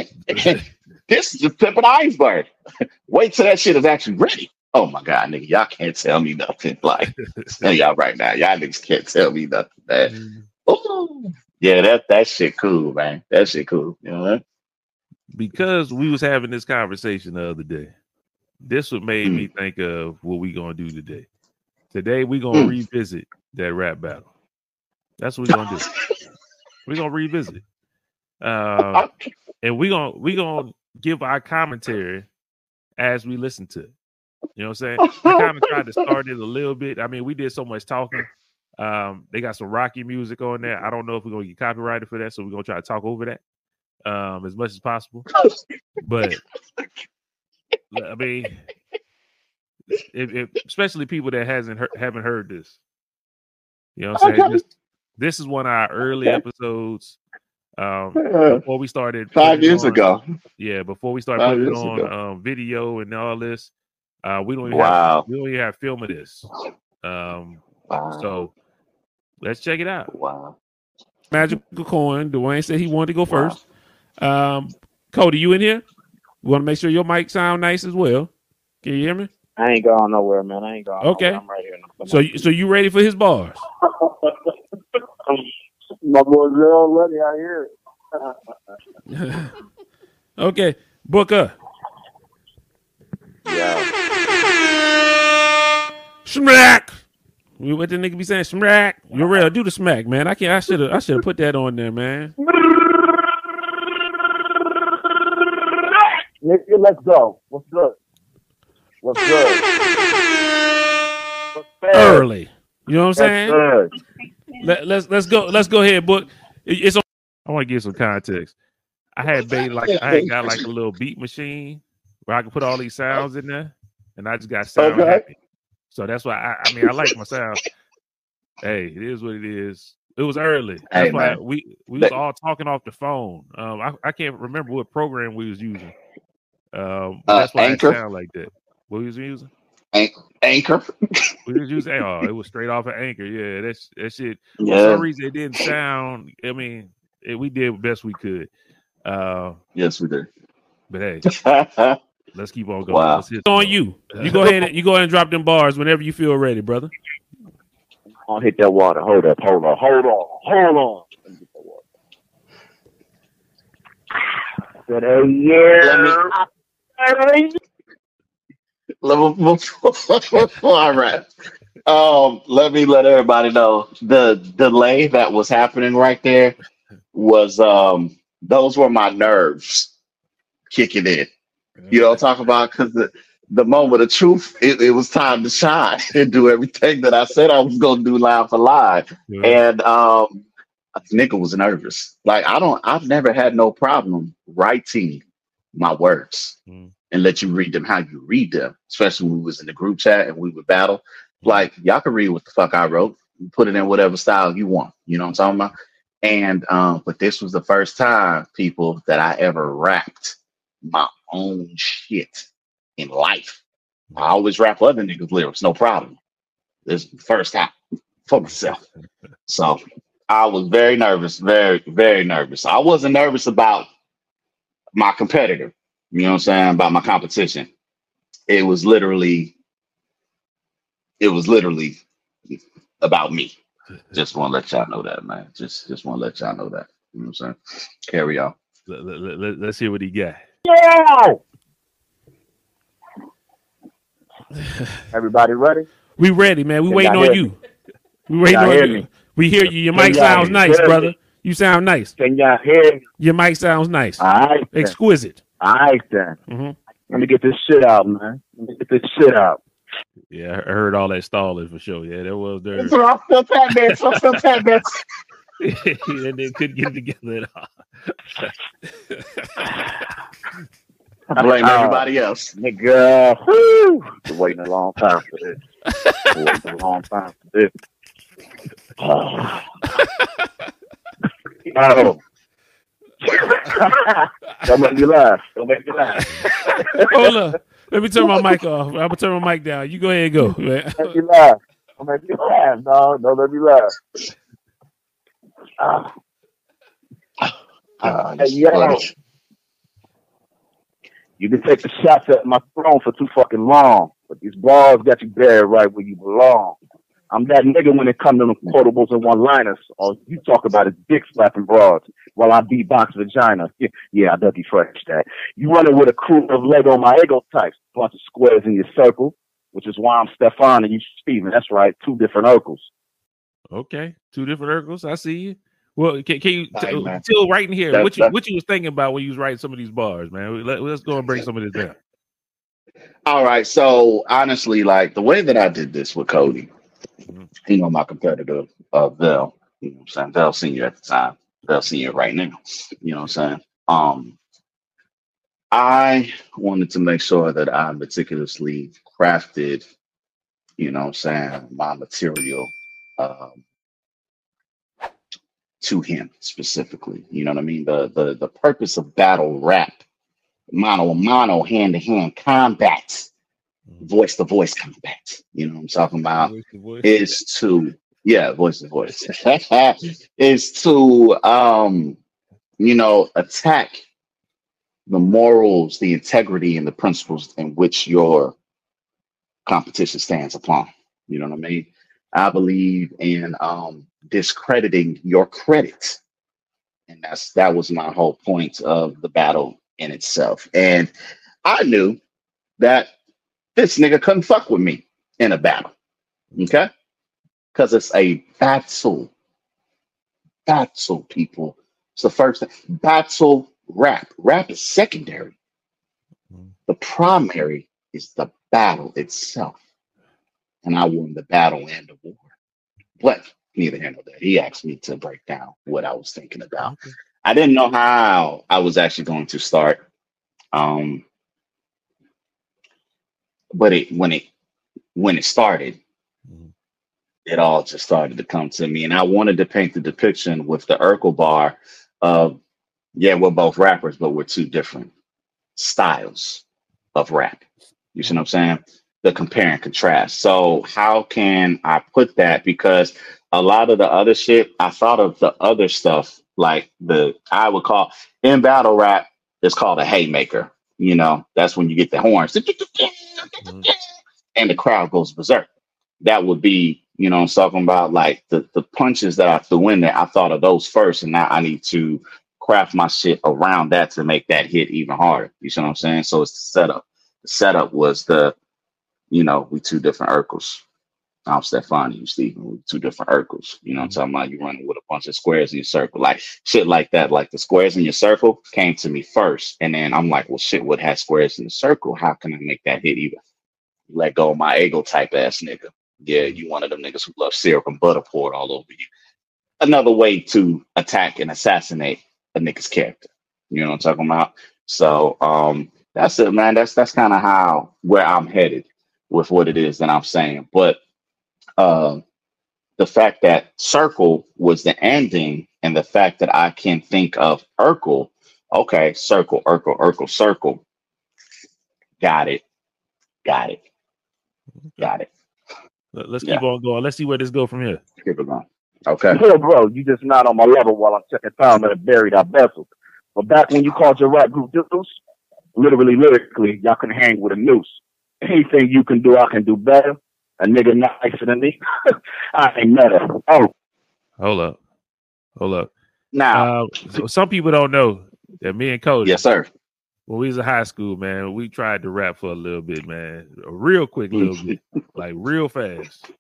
this is the tip of the iceberg. [laughs] Wait till that shit is actually ready. Oh my god, nigga, y'all can't tell me nothing. [laughs] Like tell y'all right now, y'all niggas can't tell me nothing. Man. Ooh. Yeah, that that shit cool, man. That shit cool. You know? because we was having this conversation the other day. This what made me think of what we gonna do today. Today we gonna Hmm. revisit that rap battle. That's what we gonna do. we gonna revisit, uh, and we gonna we gonna give our commentary as we listen to it. You know what I'm saying? I kind of tried to start it a little bit. I mean, we did so much talking. Um, they got some rocky music on there. I don't know if we're gonna get copyrighted for that, so we're gonna try to talk over that um as much as possible. But I mean, if, if, especially people that hasn't heard, haven't heard this. You know what I'm saying? Okay. This, this is one of our early episodes. Um, before we started Five years on- ago. Yeah, before we started Five putting on um, video and all this, uh, we don't even Wow. have we don't even have film of this. Um, Wow. so let's check it out. wow. Magical coin. Dwayne said he wanted to go Wow. first. Um, Cody, you in here? We want to make sure your mic sound nice as well. Can you hear me? I ain't going nowhere, man. I ain't going. Okay. Nowhere. I'm right here. Come So, you- so you ready for his bars? [laughs] my boy's Zell ready. I hear it. [laughs] okay, Booker. Yeah. Smack. We What the nigga be saying? Smack. You're real. Do the smack, man. I can't. I should have. I should have put that on there, man. [laughs] Nigga, let's go. What's good? What's good? What's good? Early. You know what I'm saying? good? Let, let's let's go. Let's go ahead, book. It- It's. I want to give some context. I had made like I had got like a little beat machine where I could put all these sounds in there, and I just got sound Okay. happy. So that's why I, I mean I like my sound. hey, it is what it is. It was early. That's Hey, why man. we we was all talking off the phone. Um, I, I can't remember what program we was using. Um, Uh, that's why Anchor? it sound like that. What we was using? Anchor. [laughs] We was using. Oh, it was straight off of Anchor. Yeah, that's that shit for Yeah. some reason it didn't sound. I mean, it, we did the best we could. Uh, Yes, we did. but hey, [laughs] let's keep on going. Wow. Let's It's on you. You go ahead. And, you go ahead and drop them bars whenever you feel ready, brother. I'll hit that water. Hold up. Hold on. Hold on. Hold on. Let me get that water. Said, hey, yeah. Level all right. Um, let me let everybody know the delay that was happening right there was um those were my nerves kicking in. You know I'm about? Because the, the moment of truth, it, it was time to shine [laughs] and do everything that I said I was gonna do live for live. Yeah. And um nigga was nervous. Like I don't I've never had no problem writing my words Mm. and let you read them how you read them, especially when we was in the group chat and we would battle. Like y'all can read what the fuck I wrote, put it in whatever style you want. You know what I'm talking about? And um, but this was the first time, people, that I ever rapped my own shit in life. I always rap other niggas' lyrics, no problem. This first time for myself. [laughs] So I was very nervous, very, very nervous. I wasn't nervous about my competitor, you know what I'm saying, about my competition. It was literally, it was literally about me. Just want to let y'all know that, man. Just just want to let y'all know that. You know what I'm saying? Carry on. Let, let, let, let's hear what he got. Yeah. [laughs] Everybody ready? We ready, man. We Can waiting on you. We waiting on you. me? We hear you. Your Can mic sounds nice, brother. me? Brother. You sound nice. Can y'all hear me? Your mic sounds nice. All right. Then. Exquisite. All right, then. hmm Let me get this shit out, man. Let me get this shit out. Yeah, I heard all that stalling for sure. Yeah, that was there. So I'm still tap dance. I'm still tap dance. and they couldn't get it together at all. I blame Uh, everybody else. Nigga, whoo, been waiting a long time for this. Been waiting a long time for this. Oh. [laughs] [sighs] [laughs] Don't make me laugh. Don't make me laugh. Hold up. Let me turn my mic [laughs] off. I'm gonna turn my mic down. You go ahead and go, man. Don't make me laugh. Don't make me laugh. No, don't let me laugh. Ah, Hey, this yo. you can take the shots at my throne for too fucking long, but these balls got you buried right where you belong. I'm that nigga when it comes to them quotables and one-liners. All you talk about is dick slapping broads while I beatbox vagina. Yeah, yeah, I Dougie Fresh that. You running with a crew of Lego my ego types, bunch of squares in your circle, which is why I'm Stefan and you Steven. That's right, two different Urkels. Okay, two different Urkels. I see you. Well, can, can you Hey, t- man. tell right in here That- what you what you was thinking about when you was writing some of these bars, man? Let, us go and break some of this down. All right. So honestly, like the way that I did this with Cody. You know, my competitor, uh, you know what I'm saying? Vel Senior at the time, Vel Senior right now, you know what I'm saying? Um, I wanted to make sure that I meticulously crafted, you know what I'm saying, my material um, to him specifically. You know what I mean? The the the purpose of battle rap, mano a mano, hand to hand combat. Voice to voice combat. You know what I'm talking about? Voice to voice. Is to yeah, voice to voice. [laughs] is to um, you know, attack the morals, the integrity, and the principles in which your competition stands upon. You know what I mean? I believe in um, discrediting your credit, and that's that was my whole point of the battle in itself. And I knew that this nigga couldn't fuck with me in a battle, okay? Because it's a battle, battle, people. It's the first thing. Battle rap. Rap is secondary. Mhm. The primary is the battle itself. And I won the battle and the war. But neither here nor there. He asked me to break down what I was thinking about. I didn't know how I was actually going to start. Um, but it when it when it started, Mhm. it all just started to come to me. And I wanted to paint the depiction with the Urkel bar of yeah, we're both rappers, but we're two different styles of rap. You see what I'm saying? The compare and contrast. So how can I put that? Because a lot of the other shit, I thought of the other stuff like the I would call in battle rap, it's called a haymaker. You know, that's when you get the horns Mhm. and the crowd goes berserk. That would be, you know, I'm talking about like the the punches that I threw in there. I thought of those first, and now I need to craft my shit around that to make that hit even harder. You see what I'm saying? So it's the setup. The setup was the, you know, we two different Urkels. I'm Stefani, you Stephen, we two different Urkels. You know what I'm talking about? You running with a bunch of squares in your circle, like shit like that. Like the squares in your circle came to me first. And then I'm like, well, shit, what has squares in the circle? How can I make that hit even? Let go of my ego type ass nigga. Yeah, you one of them niggas who love syrup and butter poured all over you. Another way to attack and assassinate a nigga's character. You know what I'm talking about? So um that's it, man. That's that's kind of how where I'm headed with what it is that I'm saying. But uh, the fact that circle was the ending, and the fact that I can think of Urkel, okay, circle, Urkel, Urkel, circle. Got it. Got it. Got it. Let- Let's Yeah. keep on going. Let's see where this go from here. Keep it going. Okay. Yeah, bro, you just not on my level while I'm checking time at a buried our vessel. But back when you called your rap group Deuce, literally lyrically, y'all can hang with a noose. Anything you can do, I can do better. A nigga nicer than me. I ain't meta. Oh, Hold up. Hold up. Now, Uh, so some people don't know that me and Cody, yes, sir. when we was in high school, man, we tried to rap for a little bit, man. A real quick little [laughs] bit. Like real fast.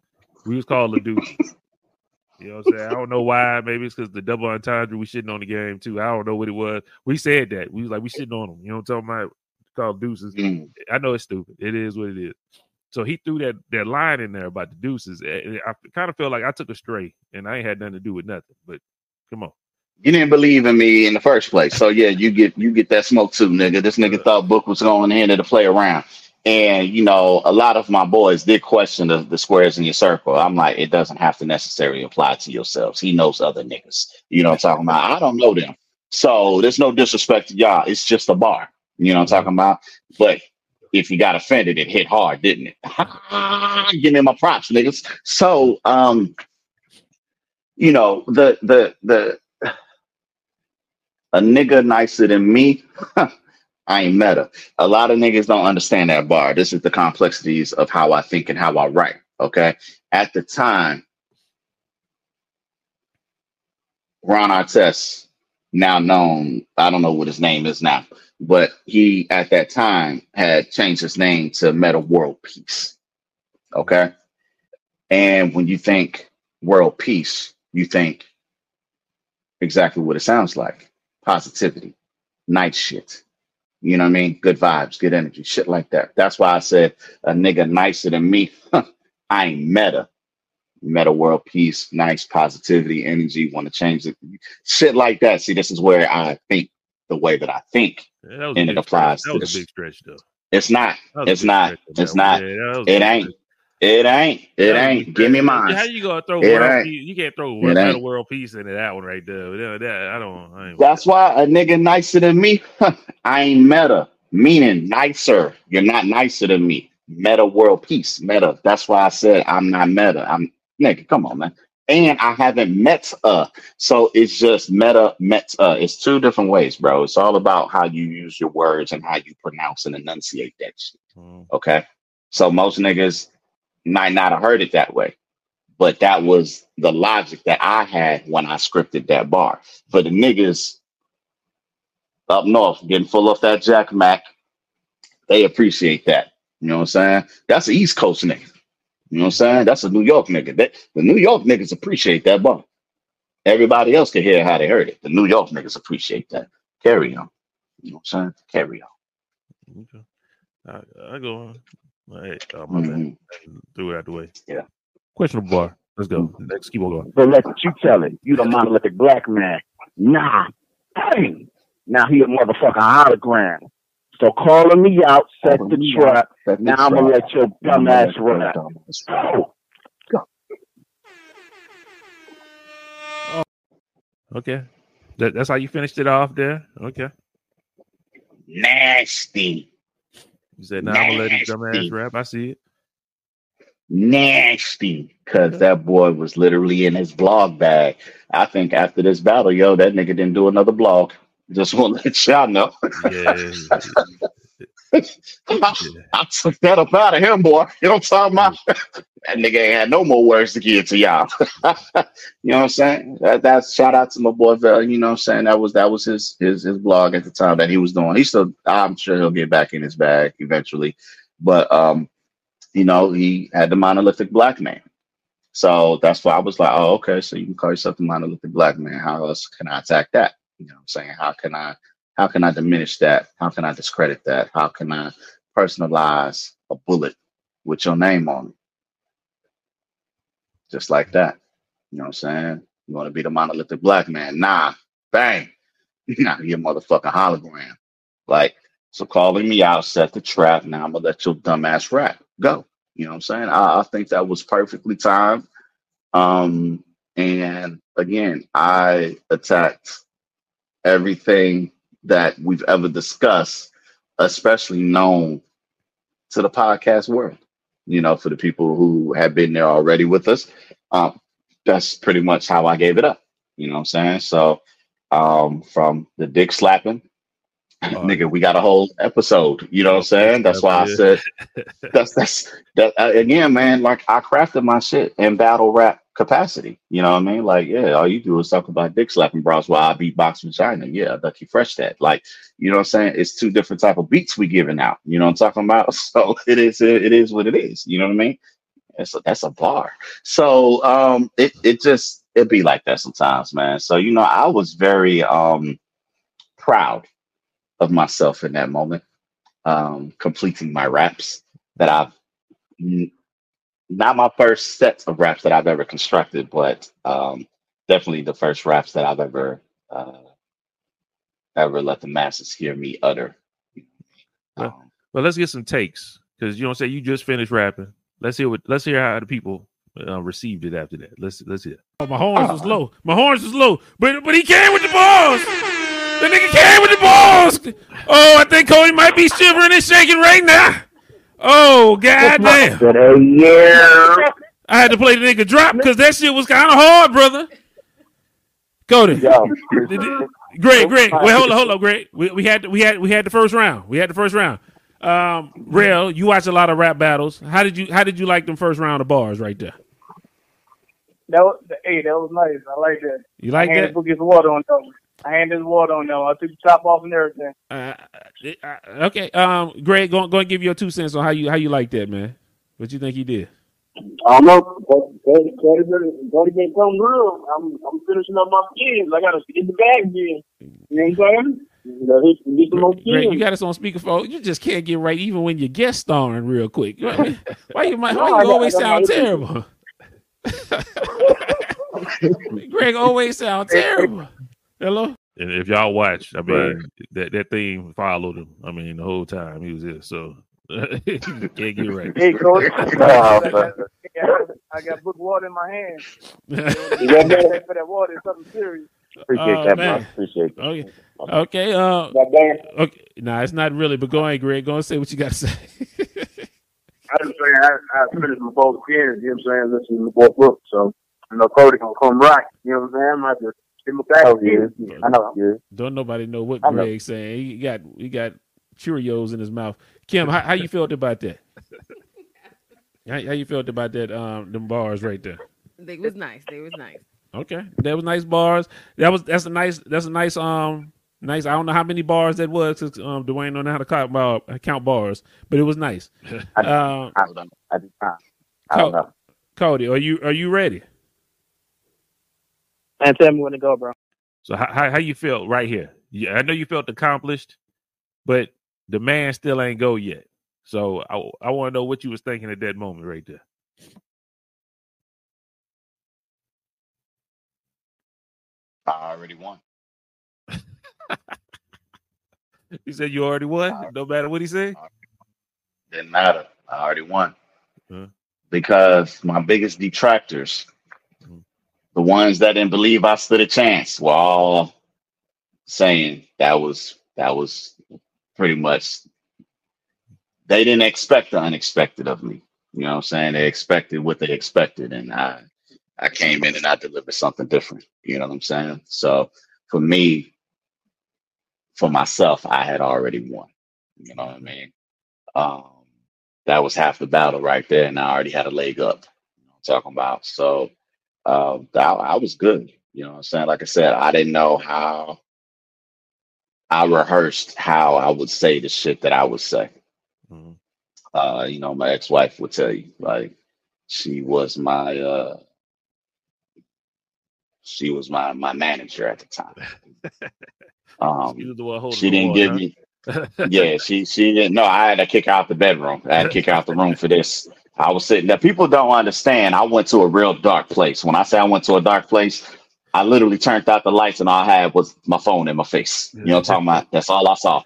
We was called the Duke. You know what I'm saying? I don't know why. Maybe it's because the double entendre we shitting on the game too. I don't know what it was. We said that. We was like, we shitting on them. You know what I'm talking about? Called deuces. Mm, I know it's stupid. It is what it is. So he threw that that line in there about the deuces. and I kind of feel like I took a stray, and I ain't had nothing to do with nothing. But come on, You didn't believe in me in the first place, so yeah, you get you get that smoke too, nigga. This nigga thought Book was going in there to play around, and you know a lot of my boys did question the, the squares in your circle. I'm like, it doesn't have to necessarily apply to yourselves. He knows other niggas. You know what I'm talking about? I don't know them, so there's no disrespect to y'all. It's just a bar. You know what I'm mm-hmm. talking about? But if you got offended, it hit hard, didn't it? [laughs] Give me my props, niggas. So, um, you know the the the a nigga nicer than me, [laughs] I ain't meta. A lot of niggas don't understand that bar. This is the complexities of how I think and how I write. Okay. At the time, Ron Artest, now known, I don't know what his name is now, but he at that time had changed his name to Metta World Peace. Okay. And when you think world peace, you think exactly what it sounds like positivity, night shit, You know what I mean? Good vibes, good energy, shit like that. That's why I said a nigga nicer than me. [laughs] I ain't meta. Metta world peace, nice positivity, energy, want to change it. Shit like that. See, this is where I think the way that I think. Yeah, that And it applies stretch. That was a big stretch, though. It's not. That It's not. that It's not. Yeah, that It ain't. It ain't. It That ain't. Give me mine. How you gonna throw It world peace? You can't throw world, ain't. world peace into that one right there. That, that- I don't. I That's why a nigga nicer than me. I ain't meta. Meaning nicer. You're not nicer than me. Metta world peace. Meta. That's why I said I'm not meta. I'm nigga. Come on, man. And I haven't met uh. So it's just meta met uh. It's two different ways, bro. It's all about how you use your words and how you pronounce and enunciate that shit. Mm. Okay. So most niggas might not have heard it that way. But that was the logic that I had when I scripted that bar. For the niggas up north getting full off that Jack Mac, they appreciate that. You know what I'm saying? That's an East Coast nigga. You know what I'm saying? That's a New York nigga. That, the New York niggas appreciate that bar. Everybody else can hear how they heard it. The New York niggas appreciate that. Carry on. You know what I'm saying? Carry on. Okay. I, I go on. Right. Oh, my. Mhm. Threw it out the way. Yeah. Questionable bar. Let's go. Let's keep on going. So let you tell it. You the monolithic black man. Nah. Dang. Now he a motherfucking hologram. So calling me out, set the trap. Set the Now I'm gonna trap. let your Now dumb I'ma ass let your rap. dumb ass rap. Go. Oh. Okay. That, that's how you finished it off there. Okay. Nasty. You said, "Now I'm gonna let his dumbass Nasty. rap." I see it. Nasty. Cause that boy was literally in his blog bag. I think after this battle, yo, that nigga didn't do another blog. Just want to [laughs] let y'all know. Yeah. [laughs] I took that up out of him, boy. You know what I'm talking about? [laughs] that nigga ain't had no more words to give to y'all. you know what I'm saying? That, that's shout out to my boy Vel. You know what I'm saying? That was that was his his his blog at the time that he was doing. He still I'm sure he'll get back in his bag eventually. But um, you know, he had the monolithic black man. So that's why I was like, oh, okay, so you can call yourself the monolithic black man. How else can I attack that? You know what I'm saying? How can I how can I diminish that? How can I discredit that? How can I personalize a bullet with your name on it? Just like that. You know what I'm saying? You want to be the monolithic black man? Nah, bang. [laughs] Nah, you're a motherfucking hologram. Like, so calling me out, set the trap. Now I'm gonna let your dumbass rap go. You know what I'm saying? I, I think that was perfectly timed. Um, and again, I attacked everything that we've ever discussed, especially known to the podcast world. You know, for the people who have been there already with us, um, that's pretty much how I gave it up. You know what I'm saying? So, um, from the dick slapping, nigga, we got a whole episode. You know what I'm saying? That's why I said [laughs] that's that's that uh, again, man. Like I crafted my shit in battle rap capacity. You know what I mean? Like, yeah, all you do is talk about dick slapping bras while I beatbox vagina. Yeah, Ducky Fresh that. Like, you know what I'm saying? It's two different type of beats we giving out. You know what I'm talking about? [laughs] So it is it is what it is. You know what I mean? That's a, that's a bar. So um, it it just it be like that sometimes, man. So you know, I was very um proud of myself in that moment, um, completing my raps that I've n- not my first set of raps that I've ever constructed, but um, definitely the first raps that I've ever uh, ever let the masses hear me utter. Yeah. Um, Well, let's get some takes because you don't say you just finished rapping. Let's hear what. Let's hear how the people uh, received it after that. Let's let's hear. Oh, my horns was low. My horns was low, but but he came with the balls. The nigga came with the balls. Oh, I think Cody might be shivering and shaking right now. Oh goddamn! Said, yeah. I had to play the nigga drop because that shit was kind of hard, brother. Cody, Yo. Did it- Greg, Greg, wait, hold on, hold on, Greg. We, we had we had we had the first round. We had the first round. Um, Rail, you watch a lot of rap battles. How did you how did you like them first round of bars right there? That was, hey, that was nice. I like that. You like I handed that? Boogie some water on them. I handed him water on them. I took the top off and everything. Uh, uh, okay, um, Greg, go go and give your two cents on how you how you like that, man. What you think he did? I don't know. Cody Cody been coming real. I'm I'm finishing up my kids. I gotta get the bag again. You know what I'm saying? You know, he can get some more Greg, you got us on speakerphone. You just can't get right even when you guest starring real quick. Why, why you might No, why you got- always sound terrible? [laughs] Greg always sound [laughs] terrible. Hello. And if y'all watch, I mean that that thing followed him. I mean the whole time he was here, so [laughs] can't get right. Hey, coach. Oh, I, got, I got book water in my hand. [laughs] You got that? for that water something serious. Appreciate Oh, that, man. man. Appreciate that. okay. Okay. Uh. Okay. Nah, it's not really. But go ahead, Greg. Go and say what you got to say. [laughs] I just saying, I, I finished my both again, you know what I'm saying? Listening to the both books, so I know Cody gonna come right, you know what I'm saying? I might just give him back. Oh, yeah. I know. Yeah. Don't nobody know what I know. Greg's saying. He got he got Cheerios in his mouth. Kim, how, how you felt about that? [laughs] How, how you felt about that? Um, them bars right there. They was nice. They was nice. Okay, that was nice bars. That was that's a nice that's a nice um nice. I don't know how many bars that was. 'cause, um, Dwayne don't know how to count, uh, count bars, but it was nice. [laughs] I, Um, I, don't- I, I, I don't know. Cody, are you are you ready? Man, tell me when to go, bro. So how how, how you felt right here? Yeah, I know you felt accomplished, but the man still ain't go yet. So I I want to know what you was thinking at that moment right there. I already won. [laughs] He said you already won, no matter what he said. Didn't matter. I already won. Huh. Because my biggest detractors. The ones that didn't believe I stood a chance, were all saying that was that was pretty much they didn't expect the unexpected of me. You know what I'm saying? They expected what they expected, and I I came in and I delivered something different. You know what I'm saying? So for me, for myself, I had already won. You know what I mean? Um, that was half the battle right there, and I already had a leg up. You know talking about. So uh, I, I was good. You know what I'm saying? Like I said, I didn't know how I rehearsed how I would say the shit that I would say. Mhm. Uh, you know, my ex-wife would tell you, like, she was my uh she was my my manager at the time. [laughs] Um, You was the one holding she didn't give me [laughs] yeah, she she didn't. No, I had to kick out the bedroom. I had to kick out the room for this. I was sitting there. People don't understand. I went to a real dark place. When I say I went to a dark place, I literally turned out the lights and all I had was my phone in my face. You know what I'm talking about? That's all I saw.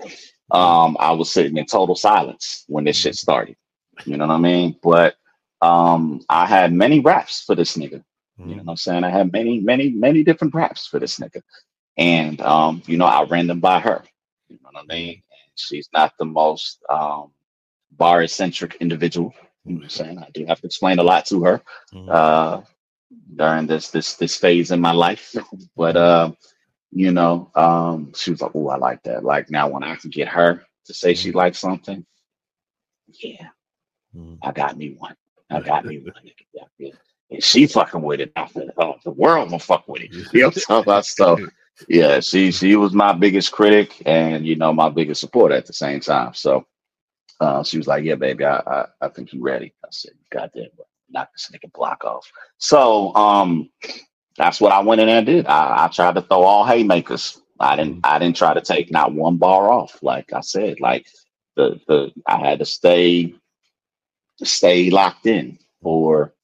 Um, I was sitting in total silence when this shit started. You know what I mean? But um, I had many raps for this nigga. You know what I'm saying? I had many, many, many different raps for this nigga. And um, you know, I ran them by her. You know what I mean? And she's not the most um bar centric individual. You know what I'm saying? I do have to explain a lot to her Mhm. uh during this this this phase in my life. But uh, you know, um, she was like, Oh, I like that. Like now when I can get her to say she likes something, yeah, Mhm. I got me one. I got me one. [laughs] And she fucking with it. Said, oh, the world gonna fuck with it. [laughs] You know what I'm talking about? So yeah, she she was my biggest critic and you know my biggest supporter at the same time. So uh, she was like, "Yeah, baby, I I, I think you ready." I said, "Goddamn, knock this nigga block off." So um, that's what I went in and did. I, I tried to throw all haymakers. I didn't I didn't try to take not one bar off. Like I said, like the the I had to stay stay locked in for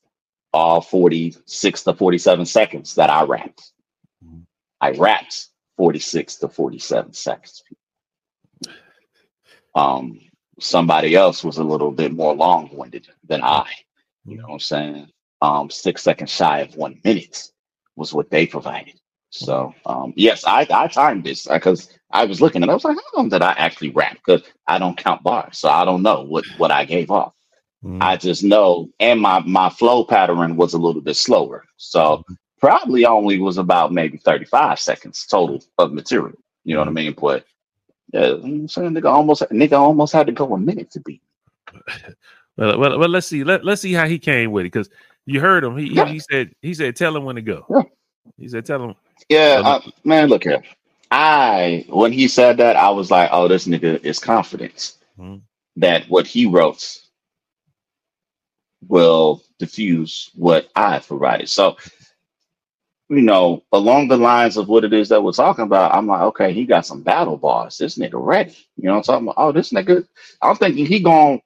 all 46 to 47 seconds that I rapped. I rapped 46 to 47 seconds. Um, somebody else was a little bit more long-winded than I. You know what I'm saying? Um, six seconds shy of one minute was what they provided. So um, yes, I I timed this because I was looking and I was like, how long did I actually rap? Because I don't count bars, so I don't know what what I gave off. Mhm. I just know, and my my flow pattern was a little bit slower, so probably only was about maybe 35 seconds total of material. You know what I mean? But yeah, you know what I'm saying nigga almost nigga almost had to go a minute to beat. Well, well, well, let's see. Let, let's see how he came with it because you heard him. He, he Yeah. he said he said tell him when to go. Yeah. He said tell him. Yeah, So uh, man, look here. I when he said that, I was like, oh, this nigga is confident Mhm. that what he wrote will diffuse what I provided. So you know, along the lines of what it is that we're talking about, I'm like, okay, he got some battle bars. This nigga ready. You know what I'm talking about? Oh, this nigga, I'm thinking he gonna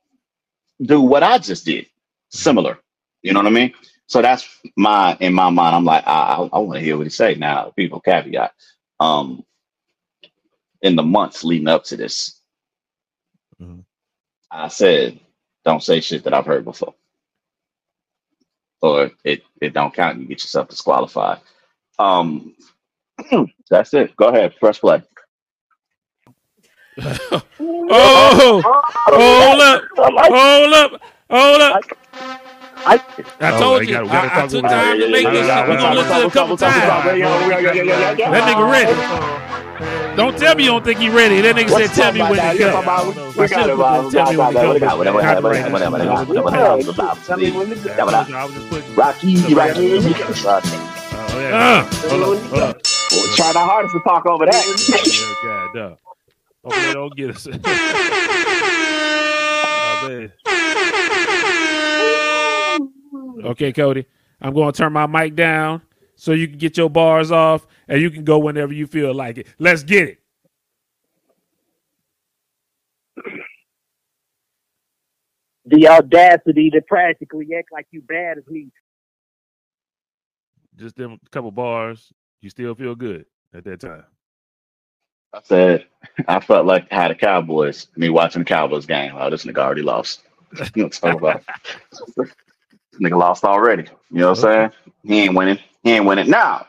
do what I just did, similar. You know what I mean? So that's my in my mind. I'm like, I I, I want to hear what he say now. People caveat. Um, in the months leading up to this, Mhm. I said, don't say shit that I've heard before, or it it don't count. You get yourself disqualified. Um, that's it. Go ahead, press play. oh, hold up, hold up, hold up. I, I Oh, told we you, gotta- gotta I, I took time to make this. We're gonna listen a couple yeah, yeah, times. That nigga ready. Don't tell me you don't think he ready. That nigga said, tell me when to go. I we- should've put got it, it. Tell me when to Whatever, go. whatever, whatever, Copyright. whatever, whatever, I was whatever, just whatever, putting- whatever. Tell me when to go. I was I was just putting. Rocky, Rocky, Oh, yeah. Uh, hold up, hold up. Trying our hardest to talk over that. Yeah, God, duh. Hopefully don't get us. [laughs] Oh, man. Okay, Cody. I'm going to turn my mic down so you can get your bars off and you can go whenever you feel like it. Let's get it. The audacity to practically act like you bad as me. Just them couple bars. You still feel good at that time. I said, I felt like how the Cowboys, me watching the Cowboys game. Oh, this nigga already lost. [laughs] you know what I'm talking about? [laughs] Nigga lost already. You know what I'm saying? He ain't winning. He ain't it. Now,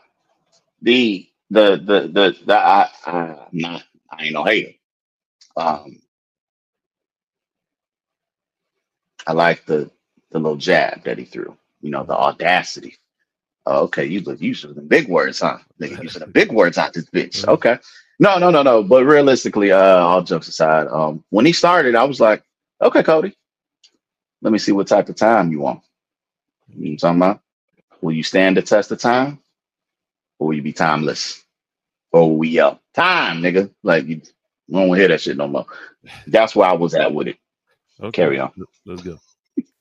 the the the the, the I, I I'm not I ain't no hater. Um I like the the little jab that he threw. You know, the audacity. Oh, okay, you look you using big words, huh? Nigga using the big words out this bitch. Okay. No, no, no, no. But realistically, uh, all jokes aside, um, when he started, I was like, okay, Cody, let me see what type of time you want. You know what I'm talking about? Will you stand the test of time? Or will you be timeless? Or will we yell, time, nigga? Like you don't want to hear that shit no more. That's where I was at with it. Okay. Carry on. Let's go.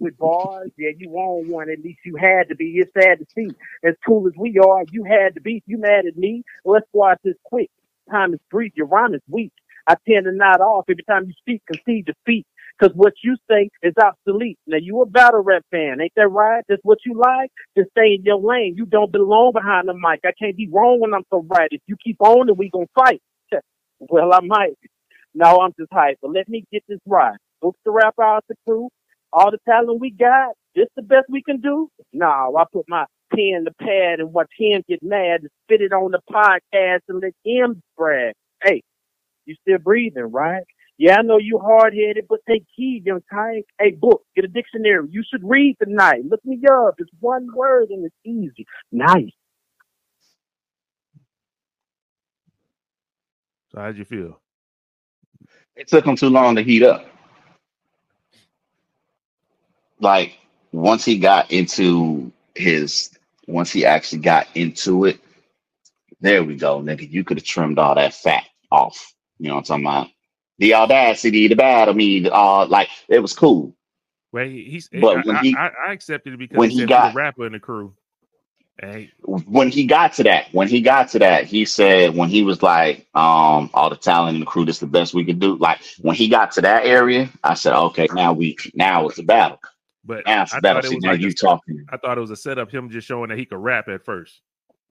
with bars, yeah, you won one. At least you had to be. It's sad to see. As cool as we are, you had to be. You mad at me? Let's watch this quick. Time is brief. Your rhyme is weak. I tend to nod off every time you speak, concede defeat. Cause what you say is obsolete. Now you a battle rap fan, ain't that right? That's what you like? Just stay in your lane. You don't belong behind the mic. I can't be wrong when I'm so right. If you keep on, then we gonna fight. [laughs] Well, I might. No, I'm just hype. But let me get this right. Books the rap out the crew. All the talent we got, this the best we can do? No, I put my pen to the pad and watch him get mad and spit it on the podcast and let him brag. Hey, you still breathing, right? Yeah, I know you hard headed, but take heed, young tyke. Hey, book, get a dictionary. You should read tonight. Look me up. It's one word and it's easy. Nice. So how'd you feel? It took him too long to heat up. Like once he got into his, once he actually got into it, there we go, nigga. You could have trimmed all that fat off. You know what I'm talking about? The audacity, the battle, me, uh, like it was cool. Well, he, he's. But I, when I- he- I, I accepted it because when he got- a rapper in the crew. Hey, when he got to that, when he got to that, he said when he was like, um, all the talent in the crew, this the best we could do. Like when he got to that area, I said, okay, now we now it's a battle. but Now it's I a battle. See, was now like you a, talking. I thought it was a setup. Him just showing that he could rap at first.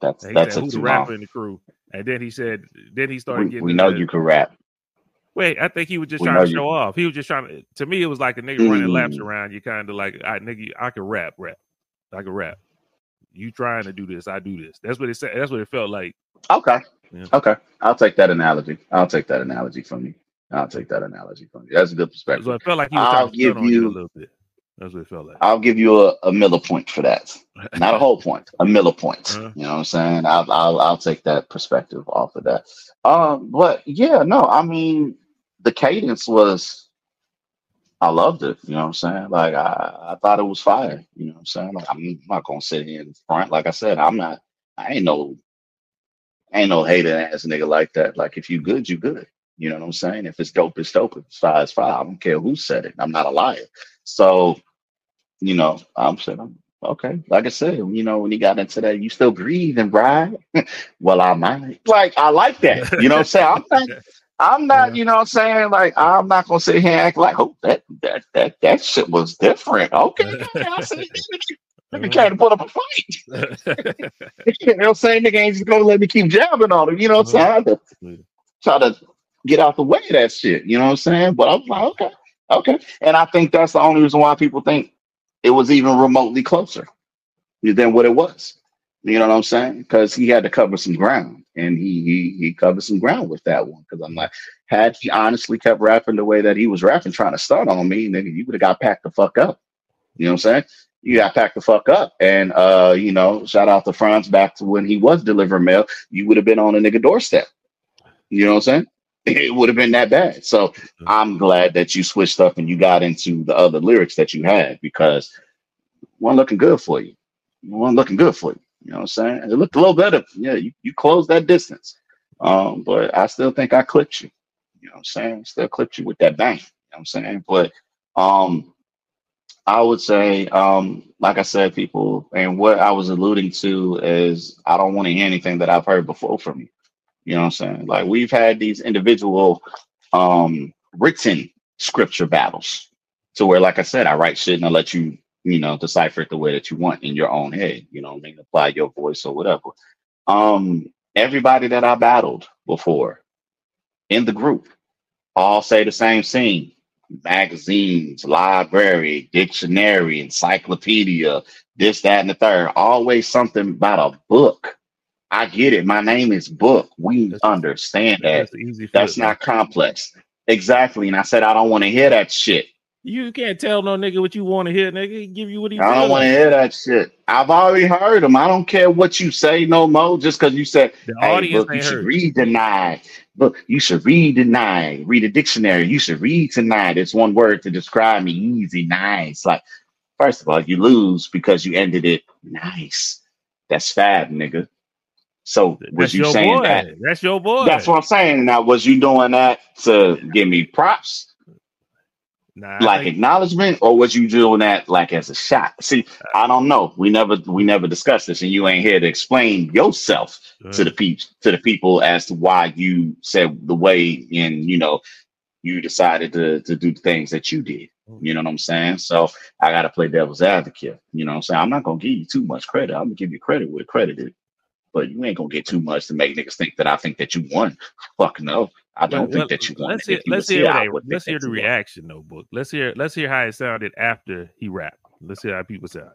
That's he said, "Who's the too rapper long. in the crew?" And then he said, then he started We, getting. we know into- you can rap. Wait, I think he was just trying to you- show off. He was just trying to. To me, it was like a nigga running laps Mm. around you, kind of like, "I nigga, I can rap, rap, I can rap." You trying to do this? I do this. That's what it said. That's what it felt like. Okay. Yeah. Okay. I'll take that analogy. I'll take that analogy from you. I'll take that analogy from you. That's a good perspective. So it felt like he was I'll trying to give on you a little bit. That's what it felt like. I'll give you a, a Miller point for that. [laughs] Not a whole point, a Miller point. Uh-huh. You know what I'm saying? I'll, I'll I'll take that perspective off of that. Um, but yeah, no, I mean the cadence was I loved it. You know what I'm saying? Like I, I thought it was fire. You know what I'm saying? Like I'm not gonna sit here in front. Like I said, I'm not I ain't no ain't no hater ass nigga like that. Like if you good, you good. You know what I'm saying? If it's dope, it's dope. If it's fire, it's fire. I don't care who said it. I'm not a liar. So, you know, I'm saying okay. Like I said, you know, when he got into that, you still breathing, right? [laughs] well, I might. Like, I like that. You know what I'm saying? I'm not, [laughs] I'm not, you know what I'm saying? Like, I'm not gonna sit here and act like, oh, that that that that shit was different. Okay, I see. Nigga came [laughs] to put up a fight. [laughs] [laughs] you know what I'm saying? Nigga ain't just gonna let me keep jabbing on him. You know what I'm uh-huh. saying? Had to try to get out the way of that shit. You know what I'm saying? But I was like, okay, okay. And I think that's the only reason why people think it was even remotely closer than what it was. You know what I'm saying? Because he had to cover some ground, and he he he covered some ground with that one. Because I'm like, had he honestly kept rapping the way that he was rapping, trying to start on me, nigga, you would have got packed the fuck up. You know what I'm saying? You got packed the fuck up. And uh, you know, shout out to Franz back to when he was delivering mail, you would have been on a nigga doorstep. You know what I'm saying? [laughs] It would have been that bad. So I'm glad that you switched up and you got into the other lyrics that you had because one looking good for you. One looking good for you. You know what I'm saying? It looked a little better. Yeah, you, you closed that distance. Um, but I still think I clipped you. You know what I'm saying? Still clipped you with that bang. You know what I'm saying? But um I would say, um, like I said, people, and what I was alluding to is I don't want to hear anything that I've heard before from you. You know what I'm saying? Like we've had these individual um written scripture battles to where, like I said, I write shit and I let you, you know, decipher it the way that you want in your own head, you know, I mean, apply your voice or whatever. Um, everybody that I battled before in the group all say the same thing magazines, library, dictionary, encyclopedia, this, that, and the third. Always something about a book. I get it. My name is Book. We understand that. That's. That's not complex. Exactly. And I said, I don't want to hear that shit. You can't tell no nigga what you want to hear, nigga. He give you what he I don't want to hear that shit. I've already heard them. I don't care what you say no more. Just because you said, The hey, audience book, you should heard. read tonight. Book, you should read tonight. Read a dictionary. You should read tonight. It's one word to describe me. Easy, nice. Like, first of all, you lose because you ended it nice. That's fab, nigga. So was That's you saying boy. that? That's your boy. That's what I'm saying. Now, was you doing that to give me props? Nah, like think- acknowledgement or was you doing that like as a shot? See uh, i don't know. We never we never discussed this and you ain't here to explain yourself to the people to the people as to why you said the way and you know you decided to to do the things that you did. Mm. You know what i'm saying? So i gotta play devil's advocate. You know what i'm saying? I'm not gonna give you too much credit. I'm gonna give you credit where credit is. But you ain't gonna get too much to make niggas think that i think that you won. Fuck no i don't Well, think well, that you won Let's If hear. Let's hear. here, they- let's hear the you reaction, though, book. Let's hear. Let's hear how it sounded after he rapped. Let's hear how people sound.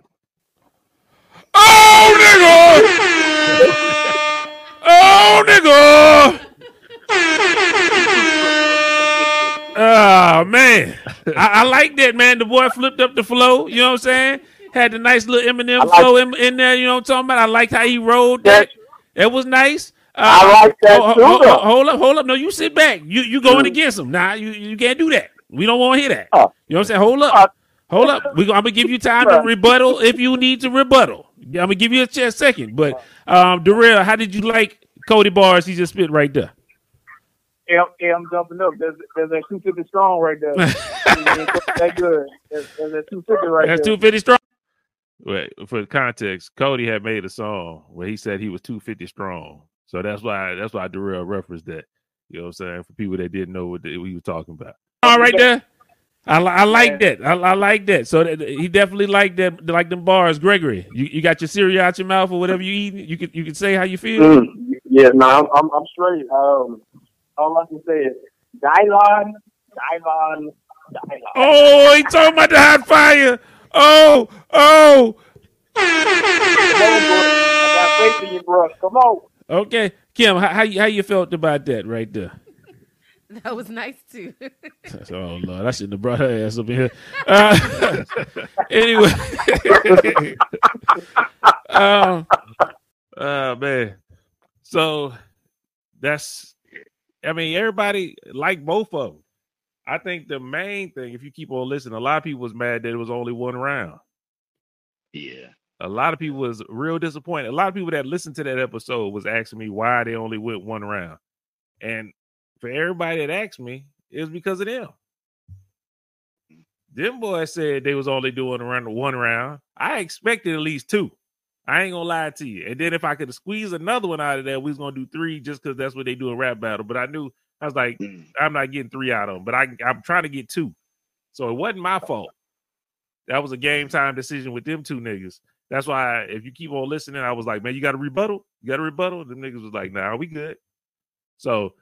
Oh nigga! oh nigga! Oh man, I, I like that man. The boy flipped up the flow. You know what I'm saying? Had the nice little Eminem like- flow in, in there. You know what I'm talking about? I liked how he rolled that. It was nice. Uh, I like that ho- too, ho- ho- hold up, hold up. No, you sit back. You you going against him. Nah, you, you can't do that. We don't want to hear that. Oh. You know what I'm saying? Hold Uh, up. Hold up. We, I'm gonna give you time to rebuttal if you need to rebuttal. I'm gonna give you a chance second. But um Darrell, how did you like Cody bars he just spit right there? Yeah, yeah, I'm jumping up. There's, there's that 250 strong right there. [laughs] that good. There's, there's that 250 right there. That's there. 250 strong. Wait, for context, Cody had made a song where he said he was 250 strong. So that's why that's why Darrell referenced that. You know what I'm saying? For people that didn't know what, the, what he was talking about. All right there. I, I like that. I, I like that. So that, he definitely liked that, like them bars. Gregory, you, you got your cereal out your mouth or whatever you eat. You can you can say how you feel. Mm, yeah, no, I'm, I'm I'm straight. Um, all I can say is Dylon, Dylon, Dylon. Oh, he talking about the hot fire. Oh, oh. Come on, bro. I got faith in you, bro. Come on. Okay, Kim, how how you, how you felt about that right there? [laughs] That was nice too. [laughs] Oh Lord, I shouldn't have brought her ass up in here. Uh, [laughs] anyway, um, uh, man. So that's, I mean, everybody like both of them. I think the main thing, if you keep on listening, a lot of people was mad that it was only one round. yeah A lot of people was real disappointed. A lot of people that listened to that episode was asking me why they only went one round, and for everybody that asked me, it was because of them. Them boys said they was only doing around one round. I expected at least two. I ain't gonna lie to you. And then if I could squeeze another one out of there, we was gonna do three just because that's what they do in rap battle. But I knew I was like, Mm. I'm not getting three out of them, but I I'm trying to get two. So it wasn't my fault. That was a game time decision with them two niggas. That's why if you keep on listening, I was like, man, you got a rebuttal? You got a rebuttal? The niggas was like, nah, we good. So,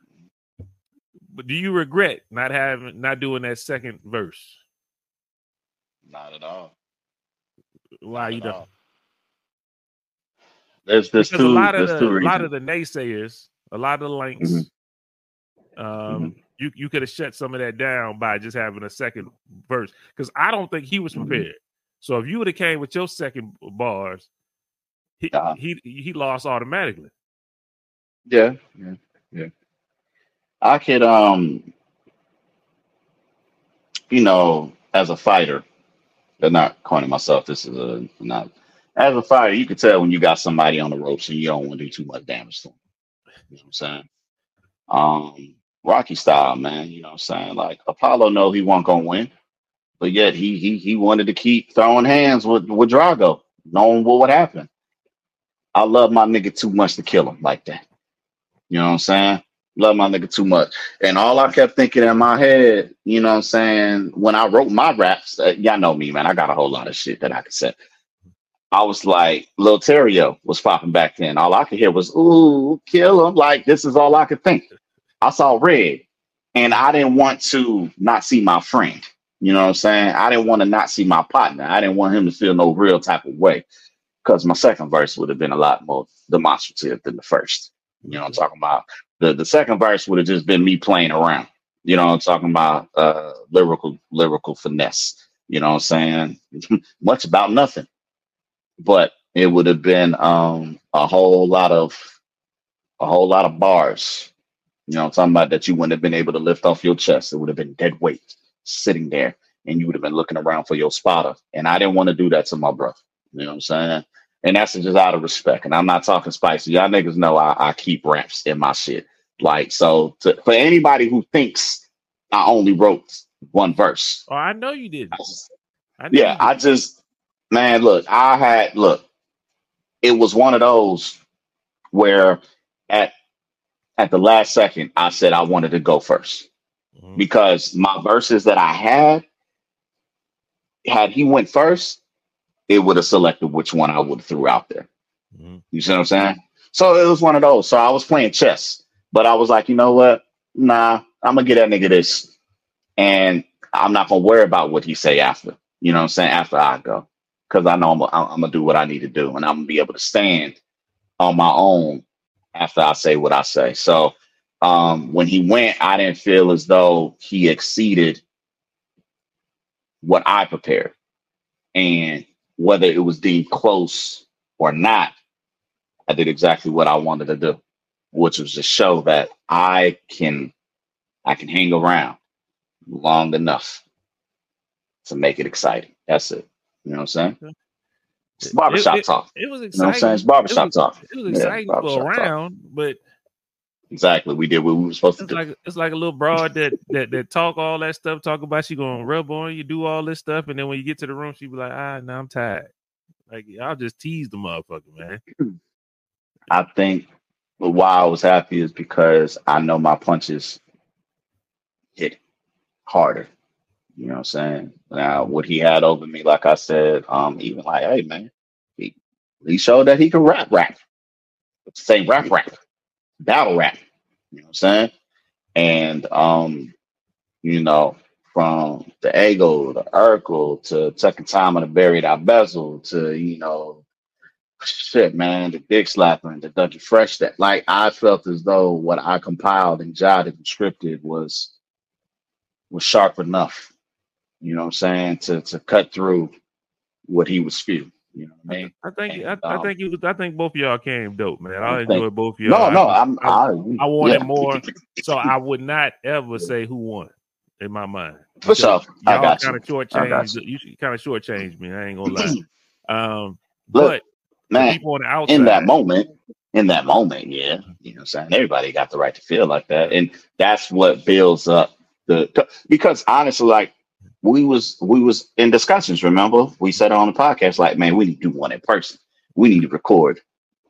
but do you regret not having not doing that second verse? Not at all. Why Not you don't? all. There's there's because a lot of the, a lot of the naysayers, a lot of the links, Mhm. um, you you could have shut some of that down by just having a second verse. Because I don't think he was Mhm. prepared. So if you would have came with your second bars, he Uh-huh. he he lost automatically. Yeah, yeah, yeah. I could um you know, as a fighter, I'm not calling myself this is a not as a fighter, you could tell when you got somebody on the ropes and you don't want to do too much damage to them. You know what I'm saying? Um Rocky style, man. You know what I'm saying? Like Apollo know he won't gonna win, but yet he he he wanted to keep throwing hands with with Drago, knowing what would happen. I love my nigga too much to kill him like that. You know what I'm saying? Love my nigga too much. And all I kept thinking in my head, you know what I'm saying, when I wrote my raps, uh, y'all know me, man. I got a whole lot of shit that I could say. I was like, Lil Terrio was popping back then. All I could hear was, ooh, kill him. Like, this is all I could think. I saw red and I didn't want to not see my friend. You know what I'm saying? I didn't want to not see my partner. I didn't want him to feel no real type of way because my second verse would have been a lot more demonstrative than the first. You know what I'm talking about? The the second verse would have just been me playing around. You know what I'm talking about? Uh lyrical lyrical finesse. You know what I'm saying? [laughs] Much about nothing. But it would have been um a whole lot of a whole lot of bars. You know what I'm talking about that you wouldn't have been able to lift off your chest. It would have been dead weight sitting there and you would have been looking around for your spotter. And I didn't want to do that to my brother. You know what I'm saying? And that's just out of respect. And I'm not talking spicy. Y'all niggas know I, I keep raps in my shit. Like, so to, for anybody who thinks I only wrote one verse, Oh, I know you did. I just- I know yeah, you I just, man, look, I had, look, it was one of those where at at the last second I said I wanted to go first Mhm. because my verses that I had, had he went first, it would have selected which one I would have threw out there. Mhm. You see what I'm saying? So it was one of those. So I was playing chess, but I was like, you know what? Nah, I'm gonna get that nigga this, and I'm not gonna worry about what he say after. You know what I'm saying? After I go, because I know I'm, I'm gonna do what I need to do, and I'm gonna be able to stand on my own after I say what I say. So um, when he went, I didn't feel as though he exceeded what I prepared, and whether it was deemed close or not, I did exactly what I wanted to do, which was to show that I can I can hang around long enough to make it exciting. That's it. You know what I'm saying? It's It- barbershop it- talk. It was You know what I'm saying? exciting. It's barbershop it was, talk. It was Yeah, exciting for barbershop a talk. but Exactly. We did what we were supposed to it's do. like it's like a little broad that that that talk all that stuff, talk about she gonna rub on you, do all this stuff, and then when you get to the room, she be like, ah, no, I'm tired. Like I'll just tease the motherfucker, man. I think why I was happy is because I know my punches hit harder. You know what I'm saying? Now, what he had over me, like I said, um, even like, hey man, he, he showed that he can rap rap. Say rap rap, battle rap. You know what I'm saying? And um, you know, from the ego, the Urkel, to taking time on the buried out bezel, to you know, shit, man, the dick slapping, the Dougie Fresh that like I felt as though what I compiled and jotted and scripted was was sharp enough, you know what I'm saying, to to cut through what he was spewing. You know what I mean? I think And, I, I um, think you I think both of y'all came dope, man. I I enjoyed both of y'all. No, no, I'm I, I, I wanted yeah. more, [laughs] so I would not ever say who won in my mind. For sure. I got kind of I shortchanged. You kind of shortchanged me. I ain't gonna lie. [clears throat] Um, Look, but Man, people on the outside, in that moment, in that moment, yeah, you know what I'm saying? Everybody got the right to feel like that. And that's what builds up the because honestly, like we was we was in discussions. Remember, we said on the podcast like, man, we need to do one in person. We need to record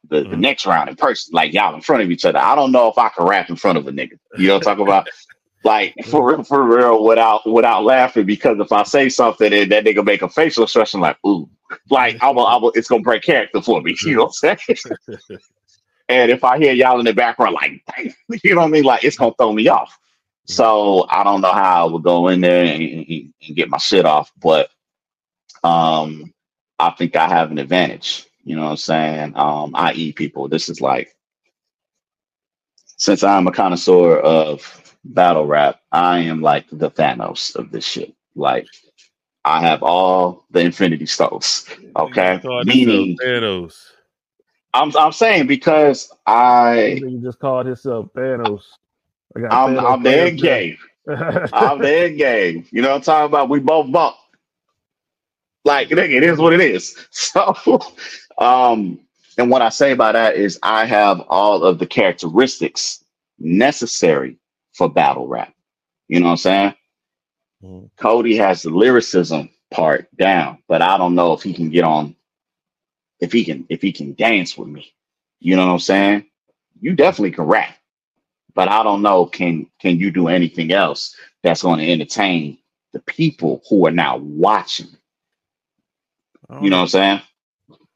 the, the Mhm. next round in person, like y'all in front of each other. I don't know if I can rap in front of a nigga. You know, what I'm talking about [laughs] like for real, for real, without without laughing. Because if I say something and that nigga make a facial expression like, ooh, like I will, I will, it's gonna break character for me. [laughs] You know what I'm saying? [laughs] and if I hear y'all in the background, like, you know what I mean? Like, it's gonna throw me off. So I don't know how I would go in there and, and- and get my shit off, but um, I think I have an advantage. You know what I'm saying? Um, I eat people. This is like, since I'm a connoisseur of battle rap, I am like the Thanos of this shit. Like, I have all the Infinity Stones. Okay, meaning Thanos. I'm I'm saying because I Nigga just called himself Thanos. I got I'm Thanos I'm the end game. I'm [laughs] the end game. You know what I'm talking about? We both bump. Like nigga, it is what it is. [laughs] So um and what I say by that is I have all of the characteristics necessary for battle rap. You know what I'm saying? Mhm. Cody has the lyricism part down, but I don't know if he can get on if he can if he can dance with me. You know what I'm saying? You definitely can rap, but I don't know can can you do anything else that's going to entertain the people who are now watching? You know know. what I'm saying?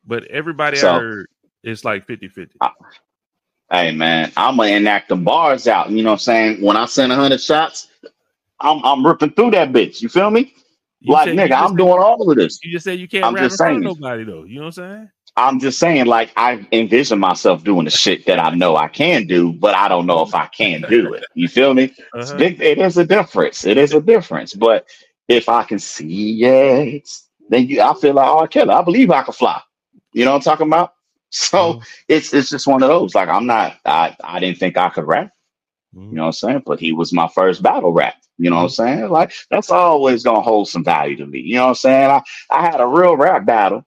But everybody So- I heard it's like 50 50. Hey man, I'm gonna enact them bars out. You know what I'm saying? When I send hundred shots, I'm I'm ripping through that bitch. You feel me? You like nigga, I'm doing all of this. You just said you can't I'm rap just saying. nobody though. You know what I'm saying? I'm just saying, like I envision myself doing the shit that I know I can do, but I don't know if I can do it. You feel me? It's Uh-huh. It is a difference. It is a difference. But if I can see it, then you, I feel like oh, killer. I believe I can fly. You know what I'm talking about? So Mhm. it's it's just one of those. Like I'm not. I I didn't think I could rap. Mhm. You know what I'm saying? But he was my first battle rap. You know what I'm saying? Like that's always gonna hold some value to me. You know what I'm saying? I, I had a real rap battle.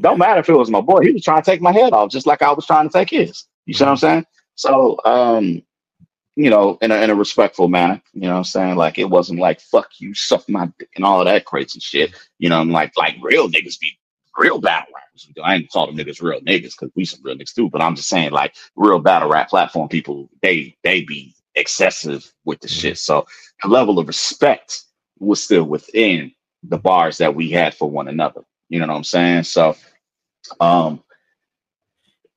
Don't matter if it was my boy. He was trying to take my head off, just like I was trying to take his. You see what I'm saying? So um, you know, in a in a respectful manner. You know what I'm saying? Like it wasn't like fuck you, suck my dick and all of that crazy shit. You know, I'm like like real niggas be real battle rappers. I ain't call them niggas real niggas because we some real niggas too. But I'm just saying like real battle rap platform people, they they be excessive with the shit. So the level of respect was still within the bars that we had for one another. You know what I'm saying? So um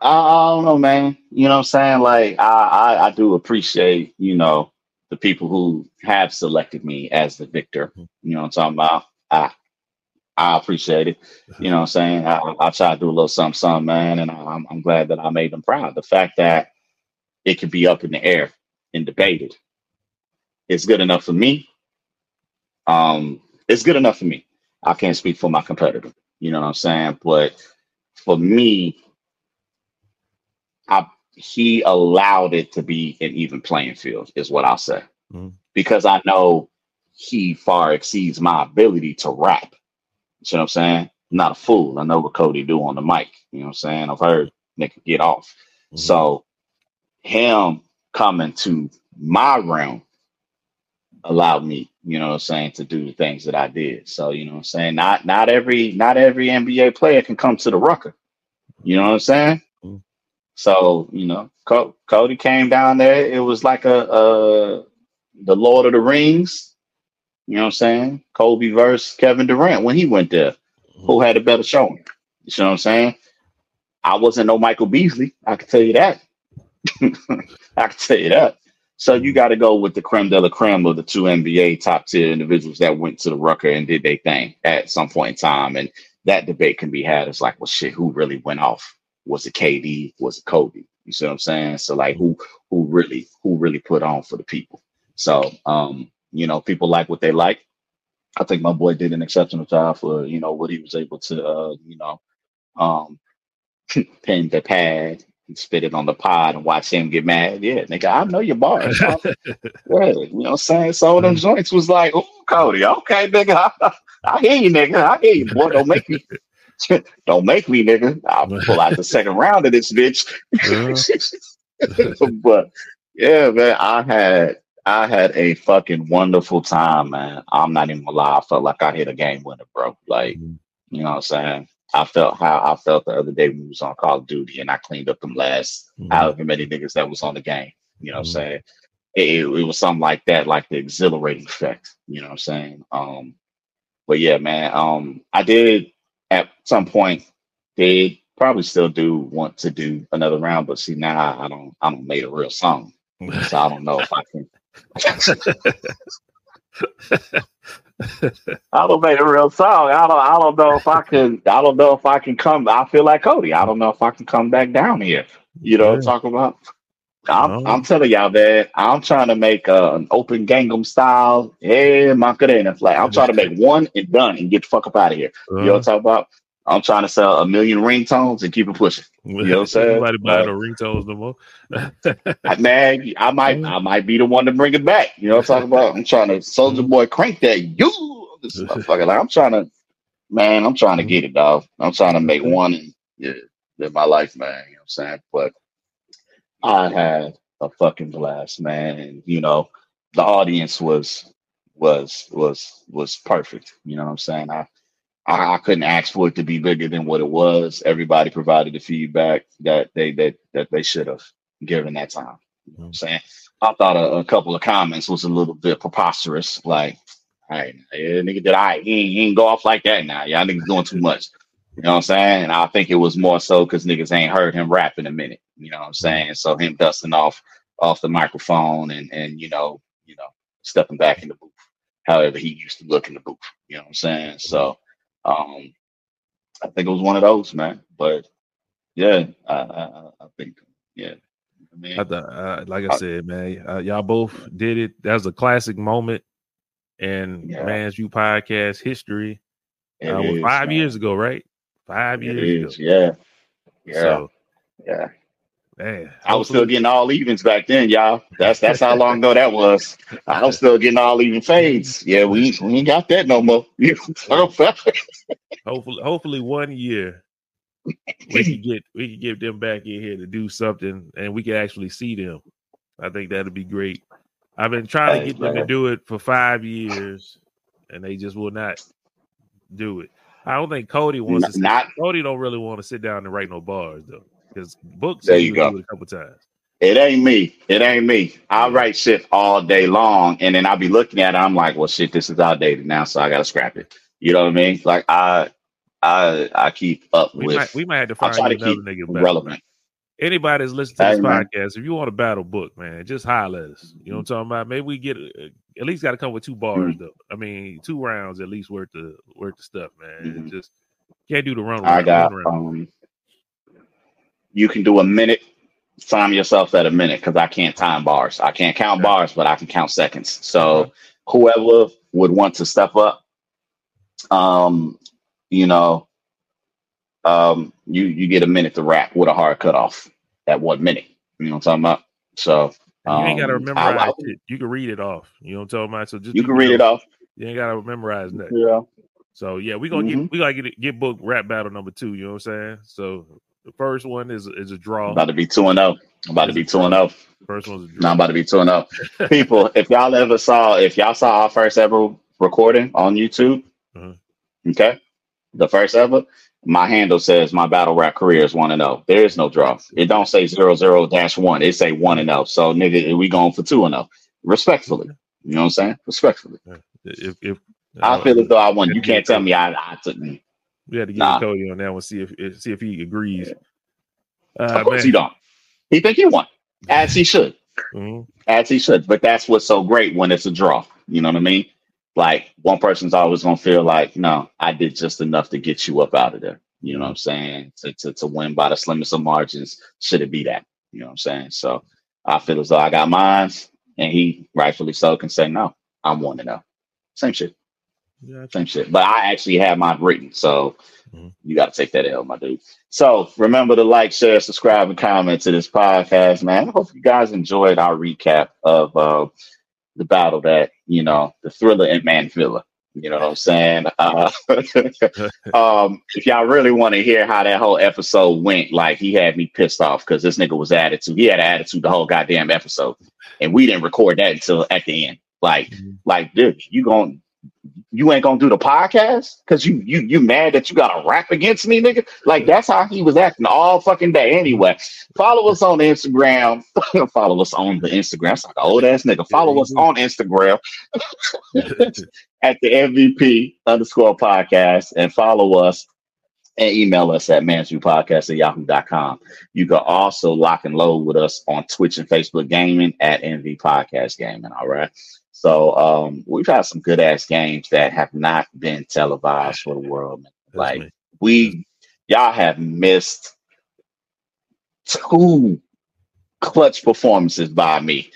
I, I don't know, man. You know what I'm saying? Like I, I I do appreciate, you know, the people who have selected me as the victor. You know what I'm talking about? I I appreciate it. You know what I'm saying? I, I try to do a little something, something, man, and I'm, I'm glad that I made them proud. The fact that it could be up in the air and debated is good enough for me. Um, it's good enough for me. I can't speak for my competitor. You know what I'm saying? But for me, I he allowed it to be an even playing field, is what I'll say. Mhm. Because I know he far exceeds my ability to rap. You know what I'm saying? I'm not a fool. I know what Cody do on the mic. You know what I'm saying? I've heard nigga get off. Mhm. So him coming to my realm allowed me, you know what I'm saying, to do the things that I did. So, you know what I'm saying? Not not every not every NBA player can come to the rucker. You know what I'm saying? Mhm. So, you know, Co- Cody came down there. It was like a uh the Lord of the Rings. You know what I'm saying? Kobe versus Kevin Durant when he went there. Who had a better showing? You know what I'm saying? I wasn't no Michael Beasley. I can tell you that. [laughs] I can tell you that. So you got to go with the creme de la creme of the two NBA top tier individuals that went to the Rucker and did their thing at some point in time. And that debate can be had. It's like, well, shit, who really went off? Was it KD? Was it Kobe? You see what I'm saying? So like, who who really who really put on for the people? So um, you know, people like what they like. I think my boy did an exceptional job for you know what he was able to uh, you know um [laughs] pen the pad spit it on the pod and watch him get mad. Yeah, nigga, I know your bars. yeah, [laughs] you know what I'm saying? So them joints was like, oh Cody, okay, nigga. I, [laughs] I hear you, nigga. I hear you, boy. Don't make me [laughs] don't make me, nigga. I'll pull out the second round of this bitch. but yeah, man, I had I had a fucking wonderful time, man. I'm not even gonna lie. I felt like I hit a game winner, bro. Like, Mhm. you know what I'm saying? I felt how I felt the other day when we was on Call of Duty and I cleaned up them last Mhm. however many niggas that was on the game. You know what Mhm. I'm saying? It, it, it was something like that, like the exhilarating effect. You know what I'm saying? Um, but yeah, man. Um, I did at some point did probably still do want to do another round, but see now I don't I don't made a real song, so I don't know if I can. [laughs] [laughs] I don't make a real song. I don't. I don't know if I can. [laughs] I don't know if I can come. I feel like Cody. I don't know if I can come back down here. You know, what I'm Yeah. talking about. I'm, No. I'm telling y'all, man. I'm trying to make uh, an open Gangnam style. Yeah, Macarena flag. I'm trying to make one and done and get the fuck up out of here. You know what I'm talking about? I'm trying to sell a million ringtones and keep it pushing. You know what I'm saying? Nobody buying Like- no ringtones no more. I- Man, I might, [laughs] I might be the one to bring it back. You know what I'm talking about? I'm trying to Soulja Boy crank that you, this [laughs] motherfucker. Like I'm trying to, man, I'm trying to mm-hmm. get it, dog. I'm trying to make mm-hmm. one and yeah, live my life, man. You know what I'm saying? But I had a fucking blast, man, and you know, the audience was was was was perfect. You know what I'm saying? I I, I couldn't ask for it to be bigger than what it was. Everybody provided the feedback that they that that they should have given that time. You know what I'm mm-hmm. saying? I thought a, a couple of comments was a little bit preposterous. Like, all right, yeah, nigga did I he, ain't- he ain't go off like that now. Y'all niggas doing too much. You know what I'm saying? And I think it was more so because niggas ain't heard him rap in a minute. You know what I'm saying? So him dusting off off the microphone and and you know, you know, stepping back in the booth, however he used to look in the booth. You know what I'm saying? So um I think it was one of those, man. But yeah, I I, I- think yeah. I mean, I th- uh, like I said, man, uh, y'all both did it. That was a classic moment in Yeah. Man's View podcast history. it Uh, is, five man. years ago, right? Five years is, ago. yeah. Yeah. So, yeah. Man, I was still getting all evens back then, y'all. That's that's how long ago that was. I was still getting all even fades. Yeah, we, we ain't got that no more. [laughs] Hopefully, hopefully, one year we can get we can get them back in here to do something, and we can actually see them. I think that'd be great. I've been trying to Hey, get them to do it for five years, and they just will not do it. I don't think Cody wants N- to. Sit, not- Cody don't really want to sit down and write no bars though, because books. There you go. it a couple times. it ain't me. It ain't me. I write shit all day long, and then I'll be looking at it. I'm like, well, shit, this is outdated now, so I gotta scrap it. You know what I mean? Like I, I, I keep up We with. might we might have to find you to another keep nigga relevant. Anybody that's listening to this Hey, man. podcast, if you want a battle book, man, just holler at us. You know what I'm talking about? Maybe we get uh, at least got to come with two bars Mm-hmm. though. I mean, two rounds at least worth the worth the stuff, man. Mhm. Just can't do the run. I got. run round. Um, you can do a minute. Time yourself at a minute because I can't time bars. I can't count bars, but I can count seconds. So Okay. whoever would want to step up, um, you know, um, you you get a minute to rap with a hard cutoff at one minute. You know what I'm talking about? So you ain't got to um, I-. You can read it off. You know what I'm talking about? So just you can read it off. You ain't got to memorize that. Yeah. So yeah, we gonna Mhm. get we gotta get get book rap battle number two. You know what I'm saying? So the first one is is a draw. About to be two and zero. About to be two and zero. First one's a No, draw. I'm about to be two and up. People, if y'all ever saw, if y'all saw our first ever recording on YouTube, Mhm. okay, the first ever, my handle says my battle rap career is one and zero. There is no draw. It don't say zero zero dash one. It say one and zero. So nigga, we going for two and zero. Respectfully, you know what I'm saying? Respectfully, If if I feel as though I won. You can't tell me I, I took me. We had to get Nah. Cody on that one. See if see if he agrees. Uh, Of course man. he don't. He think he won, as he should. Mhm. as he should. But that's what's so great when it's a draw. You know what I mean? Like one person's always gonna feel like, no, I did just enough to get you up out of there. You know what I'm saying? To to, to win by the slimmest of margins, should it be that? You know what I'm saying? So I feel as though I got mines, and he rightfully so can say, no, I'm one to know. Same shit, Yeah, same shit. But I actually have mine written, so Mhm. you got to take that L, my dude. So remember to like, share, subscribe, and comment to this podcast, man. I hope you guys enjoyed our recap of uh, the battle that you know, the thriller and man filler. You know what I'm saying? [laughs] Uh, [laughs] um, if y'all really want to hear how that whole episode went, like he had me pissed off because this nigga was attitude. He had attitude the whole goddamn episode, and we didn't record that until at the end. Like, like, dude, you going you ain't gonna do the podcast because you you you mad that you got to rap against me, nigga. Like that's how he was acting all fucking day. Anyway, follow us on Instagram. [laughs] follow us on the Instagram. It's like an old ass nigga. Follow us on Instagram [laughs] at the MVP underscore podcast and follow us and email us at mansviewpodcast at yahoo.com. You can also lock and load with us on Twitch and Facebook Gaming at MV Podcast Gaming. All right. So um, we've had some good ass games that have not been televised for the world. Like me. we, y'all have missed two clutch performances by me.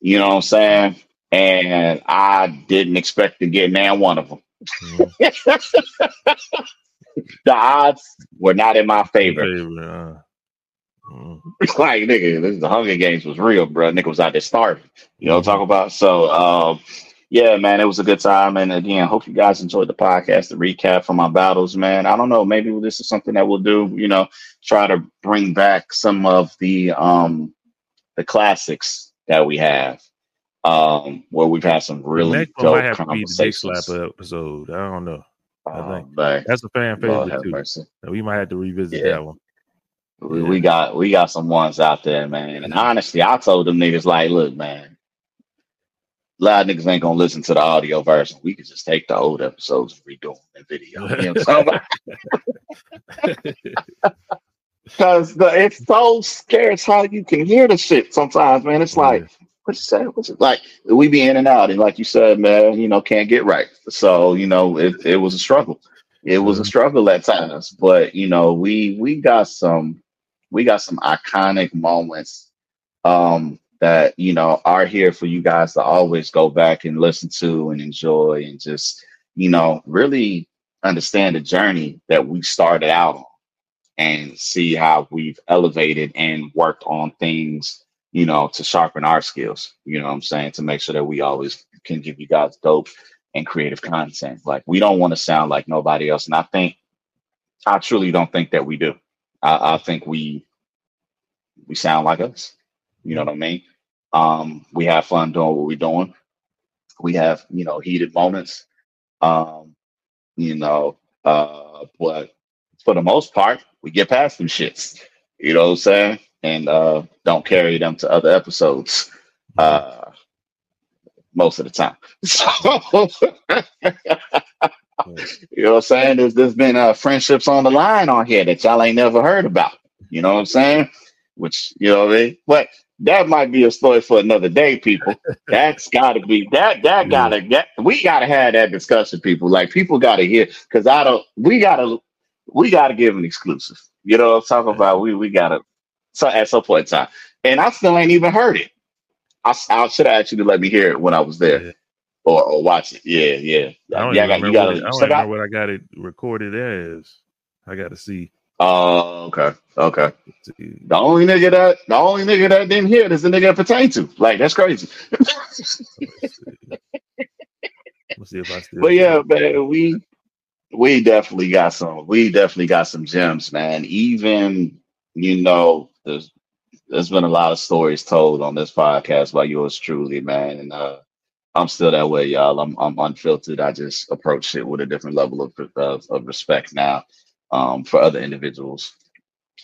You know what I'm saying? And I didn't expect to get man one of them. Mhm. [laughs] the odds were not in my favor. Favorite, uh, mm. [laughs] like nigga, this the Hunger Games was real, bro. Nigga was out there starving. You know what I'm talking about? So um yeah, man, it was a good time. And again, hope you guys enjoyed the podcast, the recap from my battles, man. I don't know, maybe this is something that we'll do, you know, try to bring back some of the um the classics that we have. Um, where we've had some really next dope have to be the conversations. Slapper episode. I don't know. I Oh, think that's a fan favorite too. mercy. We might have to revisit Yeah. that one. We, Yeah. we got we got some ones out there, man. And honestly, I told them niggas like, look, man, a lot of niggas ain't gonna listen to the audio version. We could just take the old episodes and redo them in video. You know what I'm? [laughs] Because [laughs] it's so scarce how you can hear the shit sometimes, man. It's like, what you say? What's it like? We be in and out, and like you said, man, you know, can't get right. So you know, it it was a struggle. It was a struggle at times, but you know, we we got some we got some iconic moments um that you know are here for you guys to always go back and listen to and enjoy and just you know really understand the journey that we started out on and see how we've elevated and worked on things, you know, to sharpen our skills. You know what I'm saying? To make sure that we always can give you guys dope and creative content. Like we don't want to sound like nobody else. And I think I truly don't think that we do. I, I think we we sound like us. You know what I mean? Um, we have fun doing what we're doing. We have, you know, heated moments. Um, you know, uh, but for the most part, we get past them shits. You know what I'm saying? And uh don't carry them to other episodes uh most of the time. [laughs] So [laughs] you know what I'm saying? There's there's been uh friendships on the line on here that y'all ain't never heard about. You know what I'm saying? Which you know what I mean? But that might be a story for another day, people. [laughs] That's gotta be that that gotta get we gotta have that discussion, people. Like people gotta hear because I don't we gotta we gotta give an exclusive. You know what I'm talking about? We we gotta so at some point in time. And I still ain't even heard it. I should have asked you to let me hear it when I was there. Or, or watch it. Yeah, yeah. I don't yeah, even I got, remember, what, I don't so even got- remember what I got it recorded as. I got to see. Oh, okay. Okay. The only nigga that the only nigga that didn't hear it is the nigga it pertained to. Like that's crazy. Let's see [laughs] if I still. But yeah, man, we we definitely got some. We definitely got some gems, man. Even you know, there's there's been a lot of stories told on this podcast by yours truly, man. And uh, I'm still that way, y'all. I'm I'm unfiltered. I just approach it with a different level of of, of respect now um, for other individuals,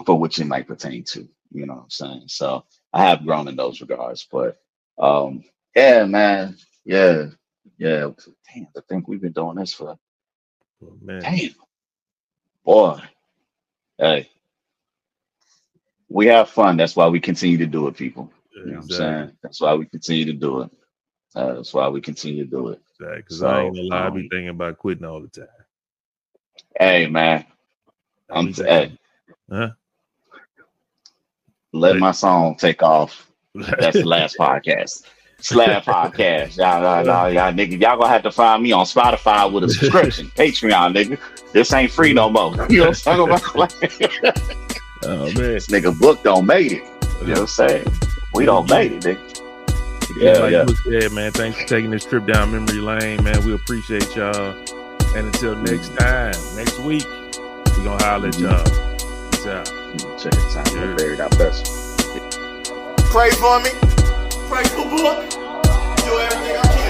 for which it might pertain to. You know what I'm saying? So I have grown in those regards. But um, yeah, man, yeah, yeah. Damn, I think we've been doing this for Oh, man. Damn. Boy. Hey. We have fun. That's why we continue to do it, people. You know what I'm saying? That's why we continue to do it. Uh, that's why we continue to do it. Because I ain't gonna lie, I be um, thinking about quitting all the time. Hey man, I'm be hey, Huh? let Hey. my song take off. That's the last [laughs] podcast. Slab podcast. Y'all, y'all, y'all, y'all, nigga, y'all gonna have to find me on Spotify with a subscription. [laughs] Patreon, nigga. This ain't free no more. [laughs] You know what I'm talking about? oh man. this nigga book don't made it. You know what I'm saying? We don't made it, nigga. Yeah, Yeah, like yeah. you said, man. Thanks for taking this trip down memory lane, man. We appreciate y'all. And until next time, next week, we gonna holler at y'all. Peace out. Check it out. Yeah. Buried out best. Pray for me. Pray for book. Do everything I can, baby.